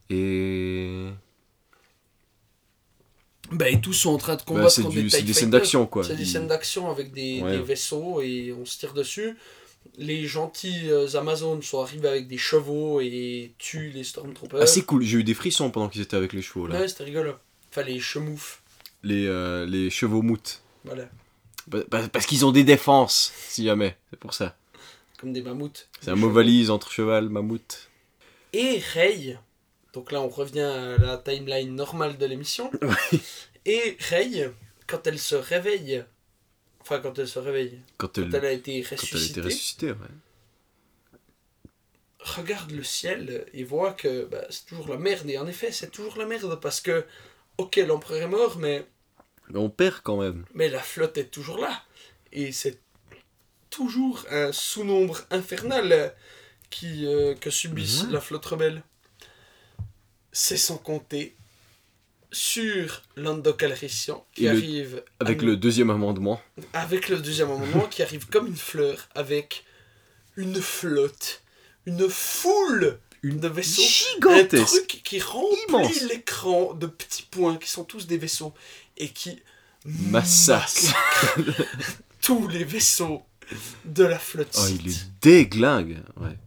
Et. Bah, et tous sont en train de Bah, combattre c'est contre du- des c'est des scènes d'action, quoi. C'est des scènes d'action avec des, Ouais. des vaisseaux et on se tire dessus. Les gentils euh, Amazones sont arrivés avec des chevaux et tuent les Stormtroopers. Ah, c'est cool, j'ai eu des frissons pendant qu'ils étaient avec les chevaux, là. Ouais, c'était rigolo. Enfin, les chemoufs. Les, euh, les chevaux moutes. Voilà. Bah, bah, parce qu'ils ont des défenses, si jamais. C'est pour ça. comme des mammouths. C'est un mot valise entre cheval, mammouth. Et Rey, donc là on revient à la timeline normale de l'émission. Et Rey, quand elle se réveille, enfin quand elle se réveille, Quand elle, quand elle a été quand elle a été ressuscitée, ressuscitée, ouais. regarde le ciel et voit que bah, c'est toujours la merde. Et en effet, c'est toujours la merde parce que, ok, l'empereur est mort, mais, Mais on perd quand même. mais la flotte est toujours là. Et c'est toujours un sous-nombre infernal euh, qui, euh, que subissent Ouais. la flotte rebelle. C'est sans compter sur Lando Calrissian qui Et arrive Avec le deuxième amendement. avec le deuxième amendement qui arrive comme une fleur avec une flotte, une foule de vaisseaux. Un Gigantesque. truc qui remplit l'écran de petits points qui sont tous des vaisseaux et qui Massacre. tous les vaisseaux de la flotte. Oh, il est déglingue. Ouais.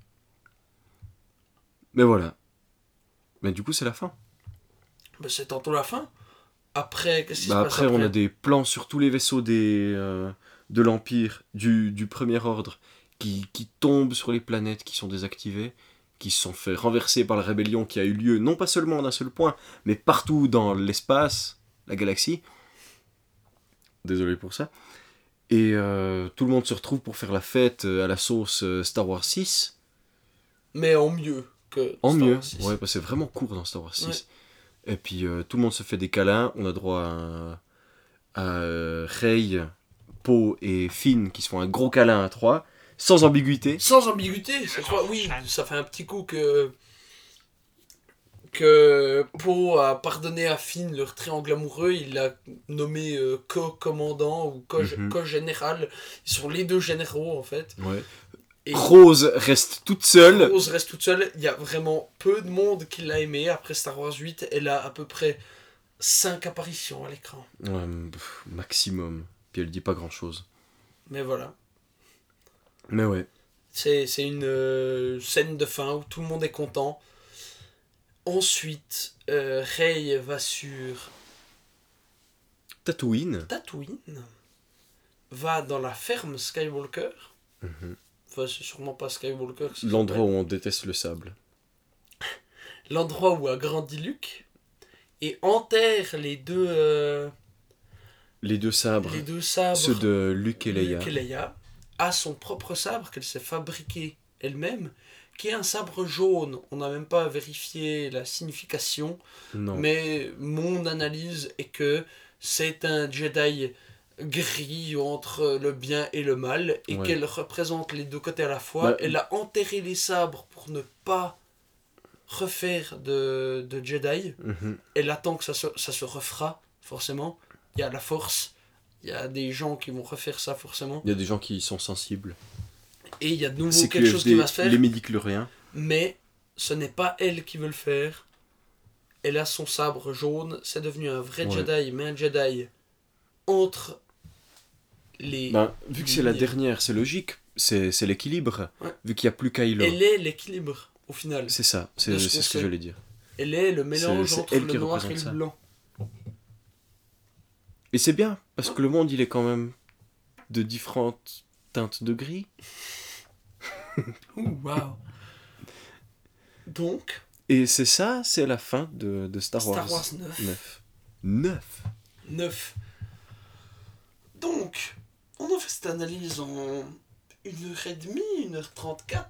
Mais voilà. Mais du coup, c'est la fin. Bah, c'est tantôt la fin. Après, qu'est-ce qui Bah se passe après, après on a des plans sur tous les vaisseaux des, euh, de l'Empire, du, du Premier Ordre, qui, qui tombent sur les planètes qui sont désactivées, qui se sont fait renverser par la rébellion qui a eu lieu non pas seulement d'un seul point, mais partout dans l'espace, la galaxie. Désolé pour ça. Et euh, tout le monde se retrouve pour faire la fête euh, à la sauce euh, Star Wars 6. Mais en mieux que En Star mieux, Wars 6. ouais, parce que c'est vraiment court dans Star Wars 6. Ouais. Et puis euh, tout le monde se fait des câlins, on a droit à, à Rey, Poe et Finn qui se font un gros câlin à trois, sans ambiguïté. Sans ambiguïté, cette fois, oui, ça fait un petit coup que. Que Poe a pardonné à Finn leur triangle amoureux, il l'a nommé euh, co-commandant ou Mhm. co-général. Ils sont les deux généraux en fait. Ouais. Et Rose reste toute seule. Rose reste toute seule. Il y a vraiment peu de monde qui l'a aimé. Après Star Wars 8, elle a à peu près 5 apparitions à l'écran. Ouais, maximum. Puis elle dit pas grand chose. Mais voilà. Mais ouais. C'est c'est une euh, scène de fin où tout le monde est content. Ensuite, euh, Rey va sur Tatooine. Tatooine, va dans la ferme Skywalker. Mhm. Enfin, c'est sûrement pas Skywalker. que ça L'endroit où on déteste le sable. L'endroit où a grandi Luke. Et enterre les deux, euh, Les deux sabres. les deux sabres. Ceux de Luke et Leia. Luke et Leia a son propre sabre qu'elle s'est fabriqué elle-même, qui est un sabre jaune. On n'a même pas vérifié la signification, Non. mais mon analyse est que c'est un Jedi gris entre le bien et le mal et Ouais. qu'elle représente les deux côtés à la fois. Bah, Elle a enterré les sabres pour ne pas refaire de, de Jedi. Mhm. Elle attend que ça se, ça se refera, forcément. Il y a la force. Il y a des gens qui vont refaire ça, forcément. Il y a des gens qui y sont sensibles. Et il y a de nouveau C'est quelque chose qui va se faire. les médicloriens. Mais ce n'est pas elle qui veut le faire. Elle a son sabre jaune. C'est devenu un vrai Ouais. Jedi, mais un Jedi entre les. Ben, vu que c'est la dernière, c'est logique. C'est c'est l'équilibre. Ouais. Vu qu'il n'y a plus Kylo. Elle est l'équilibre, au final. C'est ça, c'est ce ce que j'allais dire. Elle est le mélange c'est entre elle le noir et le ça. blanc. Et c'est bien, parce que le monde, il est quand même de différentes teintes de gris. Ouh, waouh. Donc, Et c'est ça, c'est la fin de, de Star, Star Wars 9. 9. 9 9. Donc, on a fait cette analyse en 1h30, 1h34.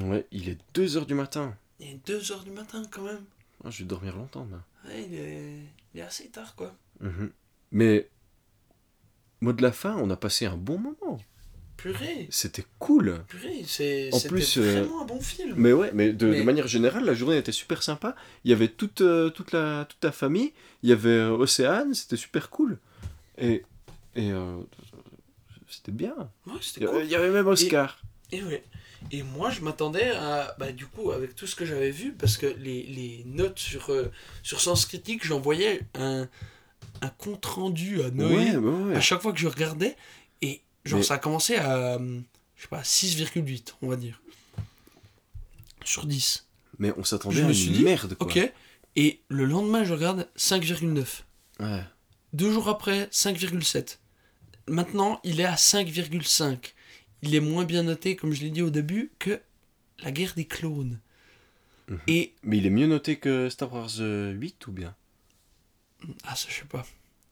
Ouais, il est 2h du matin. Il est 2h du matin quand même. Ah, je vais dormir longtemps, là. Ouais, il, est... il est assez tard quoi. Mhm. Mais, mot de la fin, on a passé un bon moment. Purée, C'était cool. purée, c'est plus, euh, vraiment un bon film. Mais ouais, mais de, manière générale, la journée était super sympa. Il y avait toute, euh, toute, la, toute la famille. Il y avait euh, Océane, c'était super cool. Et, et euh, c'était bien. Ouais, Il c'était y, cool. avait, il y avait même Oscar. Et ouais. Et moi, je m'attendais à, bah, du coup, avec tout ce que j'avais vu, parce que les, les notes sur, sur Sens Critique, j'envoyais un, un compte rendu à Noé ouais, ouais, ouais. à chaque fois que je regardais. Genre, Mais- ça a commencé à, euh, je sais pas, 6,8, on va dire. Sur 10. Mais on s'attendait Je à me une suis dit, merde, quoi. Ok. Et le lendemain, je regarde 5,9. Ouais. Deux jours après, 5,7. Maintenant, il est à 5,5. il est moins bien noté, comme je l'ai dit au début, que la guerre des clones. Mhm. Et. Mais il est mieux noté que Star Wars euh, 8 ou bien? Ah, ça, je sais pas.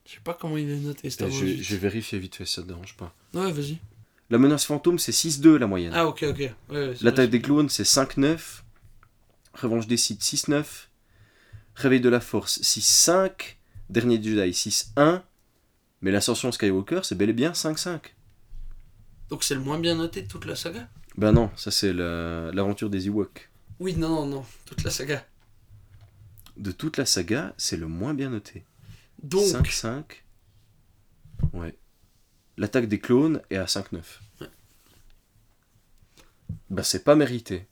Je sais pas comment il est noté, Star Wars je, 8. je vais vérifier vite fait, ça te dérange pas. Ouais, vas-y. La menace fantôme, c'est 6-2 la moyenne. Ah, ok, ok. Ouais, ouais, L'attaque des clones, c'est 5-9. Revanche des Sith, 6-9. Réveil de la Force, 6-5. Dernier Jedi, 6-1. Mais l'ascension Skywalker, c'est bel et bien 5-5. Donc c'est le moins bien noté de toute la saga? Ben non, ça c'est la- l'aventure des Ewoks. Oui, non, non, non. Toute la saga. De toute la saga, c'est le moins bien noté. Donc, 5-5. Ouais. L'attaque des clones est à 5-9. Ouais. Bah c'est pas mérité.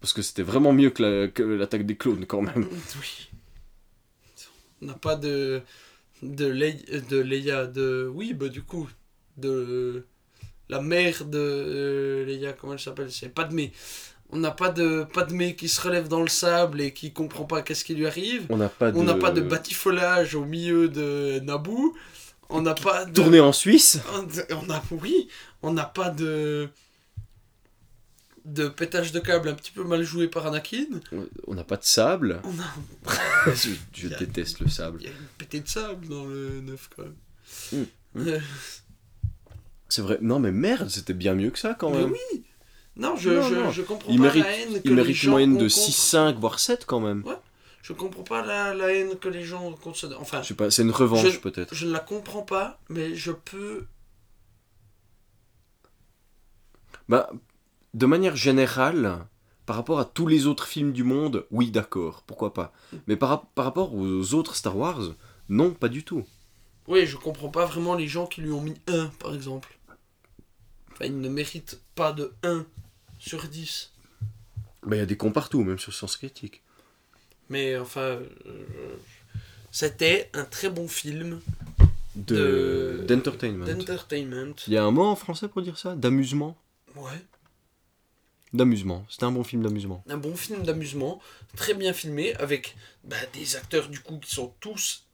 Parce que c'était vraiment mieux que la- que l'attaque des clones quand même. oui. On n'a pas de. De, Leia, de Leia, de. Oui, bah du coup. De. La mère de euh, Leia, comment elle s'appelle? C'est Padmé. On n'a pas de Padmé qui se relève dans le sable et qui comprend pas qu'est-ce qui lui arrive. On n'a pas de... On n'a pas de batifolage au milieu de Naboo. On n'a pas de. Tourné en Suisse On a, oui, on n'a pas de. de pétage de câble un petit peu mal joué par Anakin. On n'a pas de sable. On a, je je déteste le sable. il y a une pétée de sable dans le 9 quand même. Mm, mm. Euh, C'est vrai. Non mais merde, c'était bien mieux que ça quand mais même. oui Non, je, Non, je, non. je comprends Il pas mérite, la haine que il mérite une moyenne de contre- 6-5 voire 7 quand même. Ouais. Je comprends pas la, la haine que les gens ce- Enfin, Je sais pas, c'est une revanche peut-être. je ne la comprends pas, mais je peux. Bah, de manière générale, par rapport à tous les autres films du monde, oui d'accord, pourquoi pas. Mais par, par rapport aux autres Star Wars, non, pas du tout. Oui, je comprends pas vraiment les gens qui lui ont mis 1, par exemple. Enfin, il ne mérite pas de 1 sur 10. Bah il y a des cons partout, même sur Sens Critique. Mais enfin, euh, c'était un très bon film De... De- D'entertainment. d'entertainment. Il y a un mot en français pour dire ça? D'amusement? Ouais, D'amusement. C'était un bon film d'amusement. un bon film d'amusement, très bien filmé, avec bah, des acteurs du coup qui sont tous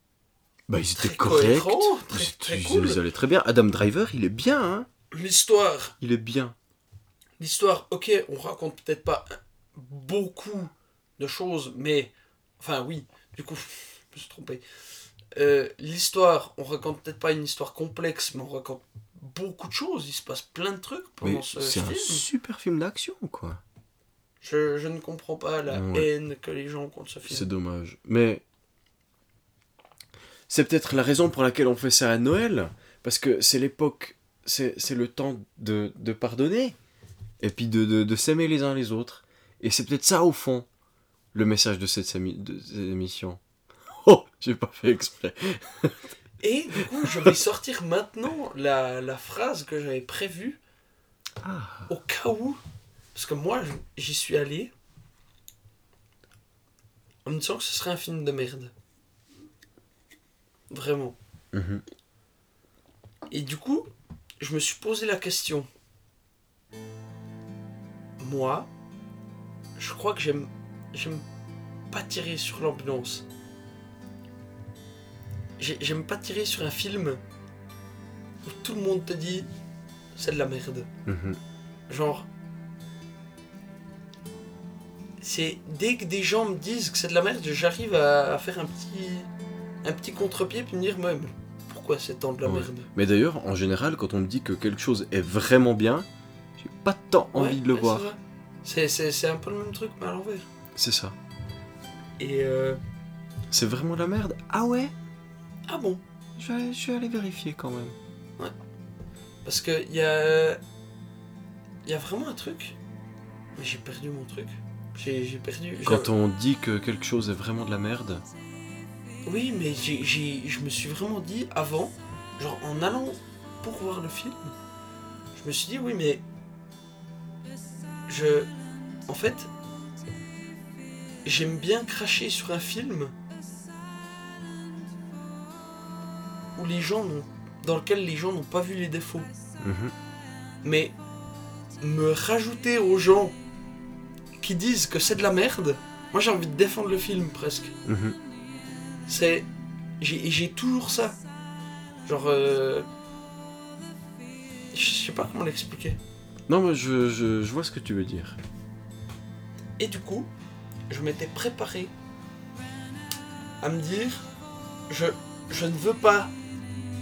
Bah ils étaient corrects. cool. Ils allaient très bien. Adam Driver, il est bien, hein L'histoire, Il est bien. L'histoire, ok, on raconte peut-être pas beaucoup de choses, mais enfin oui, du coup, je me suis trompé. Euh, l'histoire, on raconte peut-être pas une histoire complexe, mais on raconte beaucoup de choses. Il se passe plein de trucs pendant Mais ce c'est un super film d'action, quoi. Je, je ne comprends pas la Ouais. haine que les gens ont contre ce C'est film. dommage. Mais c'est peut-être la raison pour laquelle on fait ça à Noël. Parce que c'est l'époque, c'est c'est le temps de, de pardonner. Et puis de, de, de s'aimer les uns les autres. Et c'est peut-être ça, au fond, le message de cette, sémi- de cette émission. Oh, j'ai pas fait exprès. Et du coup, je vais sortir maintenant la, la phrase que j'avais prévue Ah. au cas où. Parce que moi, j'y suis allé en me disant que ce serait un film de merde. Vraiment. Mhm. Et du coup, je me suis posé la question. Moi, je crois que j'aime j'aime pas tirer sur l'ambiance. J'ai- J'aime pas tirer sur un film où tout le monde te dit c'est de la merde. Mhm. Genre, c'est dès que des gens me disent que c'est de la merde, j'arrive à, à faire un petit un petit contre-pied puis me dire mais pourquoi c'est tant de la Ouais. merde? Mais d'ailleurs, en général, quand on me dit que quelque chose est vraiment bien, pas tant envie Ouais, de le ouais, voir. c'est un peu le même truc, mais à l'envers. C'est ça. Et euh, C'est vraiment de la merde Ah ouais? Ah bon? Je vais, je vais aller vérifier quand même. Parce que il y a. Il y a vraiment un truc. Mais j'ai perdu mon truc. J'ai, perdu. Quand on dit que quelque chose est vraiment de la merde, Oui, mais j'ai, j'ai, je me suis vraiment dit avant, genre en allant pour voir le film, je me suis dit oui, mais. Je. En fait. J'aime bien cracher sur un film où les gens n'ont. dans lequel les gens n'ont pas vu les défauts. Mhm. Mais me rajouter aux gens qui disent que c'est de la merde, moi j'ai envie de défendre le film presque. Mhm. C'est. J'ai toujours ça. Genre. euh, Je sais pas comment l'expliquer. Non, mais je, je, je vois ce que tu veux dire. Et du coup, je m'étais préparé à me dire je, je ne veux pas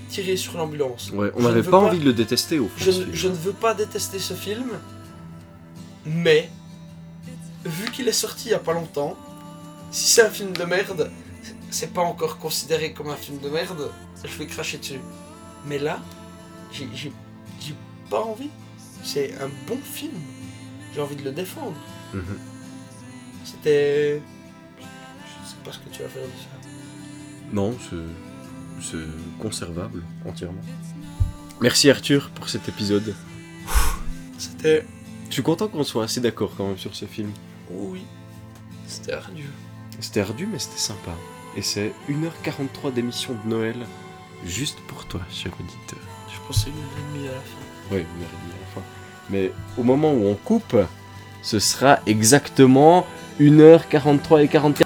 tirer sur l'ambulance. Ouais, on n'avait pas pas- envie de le détester au fond. Je, ne- film. je ne veux pas détester ce film, mais vu qu'il est sorti il y a pas longtemps, si c'est un film de merde, c'est pas encore considéré comme un film de merde, je vais cracher dessus. Mais là, j'ai pas envie. C'est un bon film. J'ai envie de le défendre. Mhm. C'était. Je sais pas ce que tu vas faire de ça. Non, c'est conservable entièrement. Merci Arthur pour cet épisode. C'était. Je suis content qu'on soit assez d'accord quand même sur ce film. Oh oui. C'était ardu. C'était ardu, mais c'était sympa. Et c'est 1h43 d'émission de Noël, juste pour toi, cher auditeur. Je pensais une heure et demie à la fin. Oui, une heure et demie à la fin. Mais au moment où on coupe, ce sera exactement 1h43 et 44.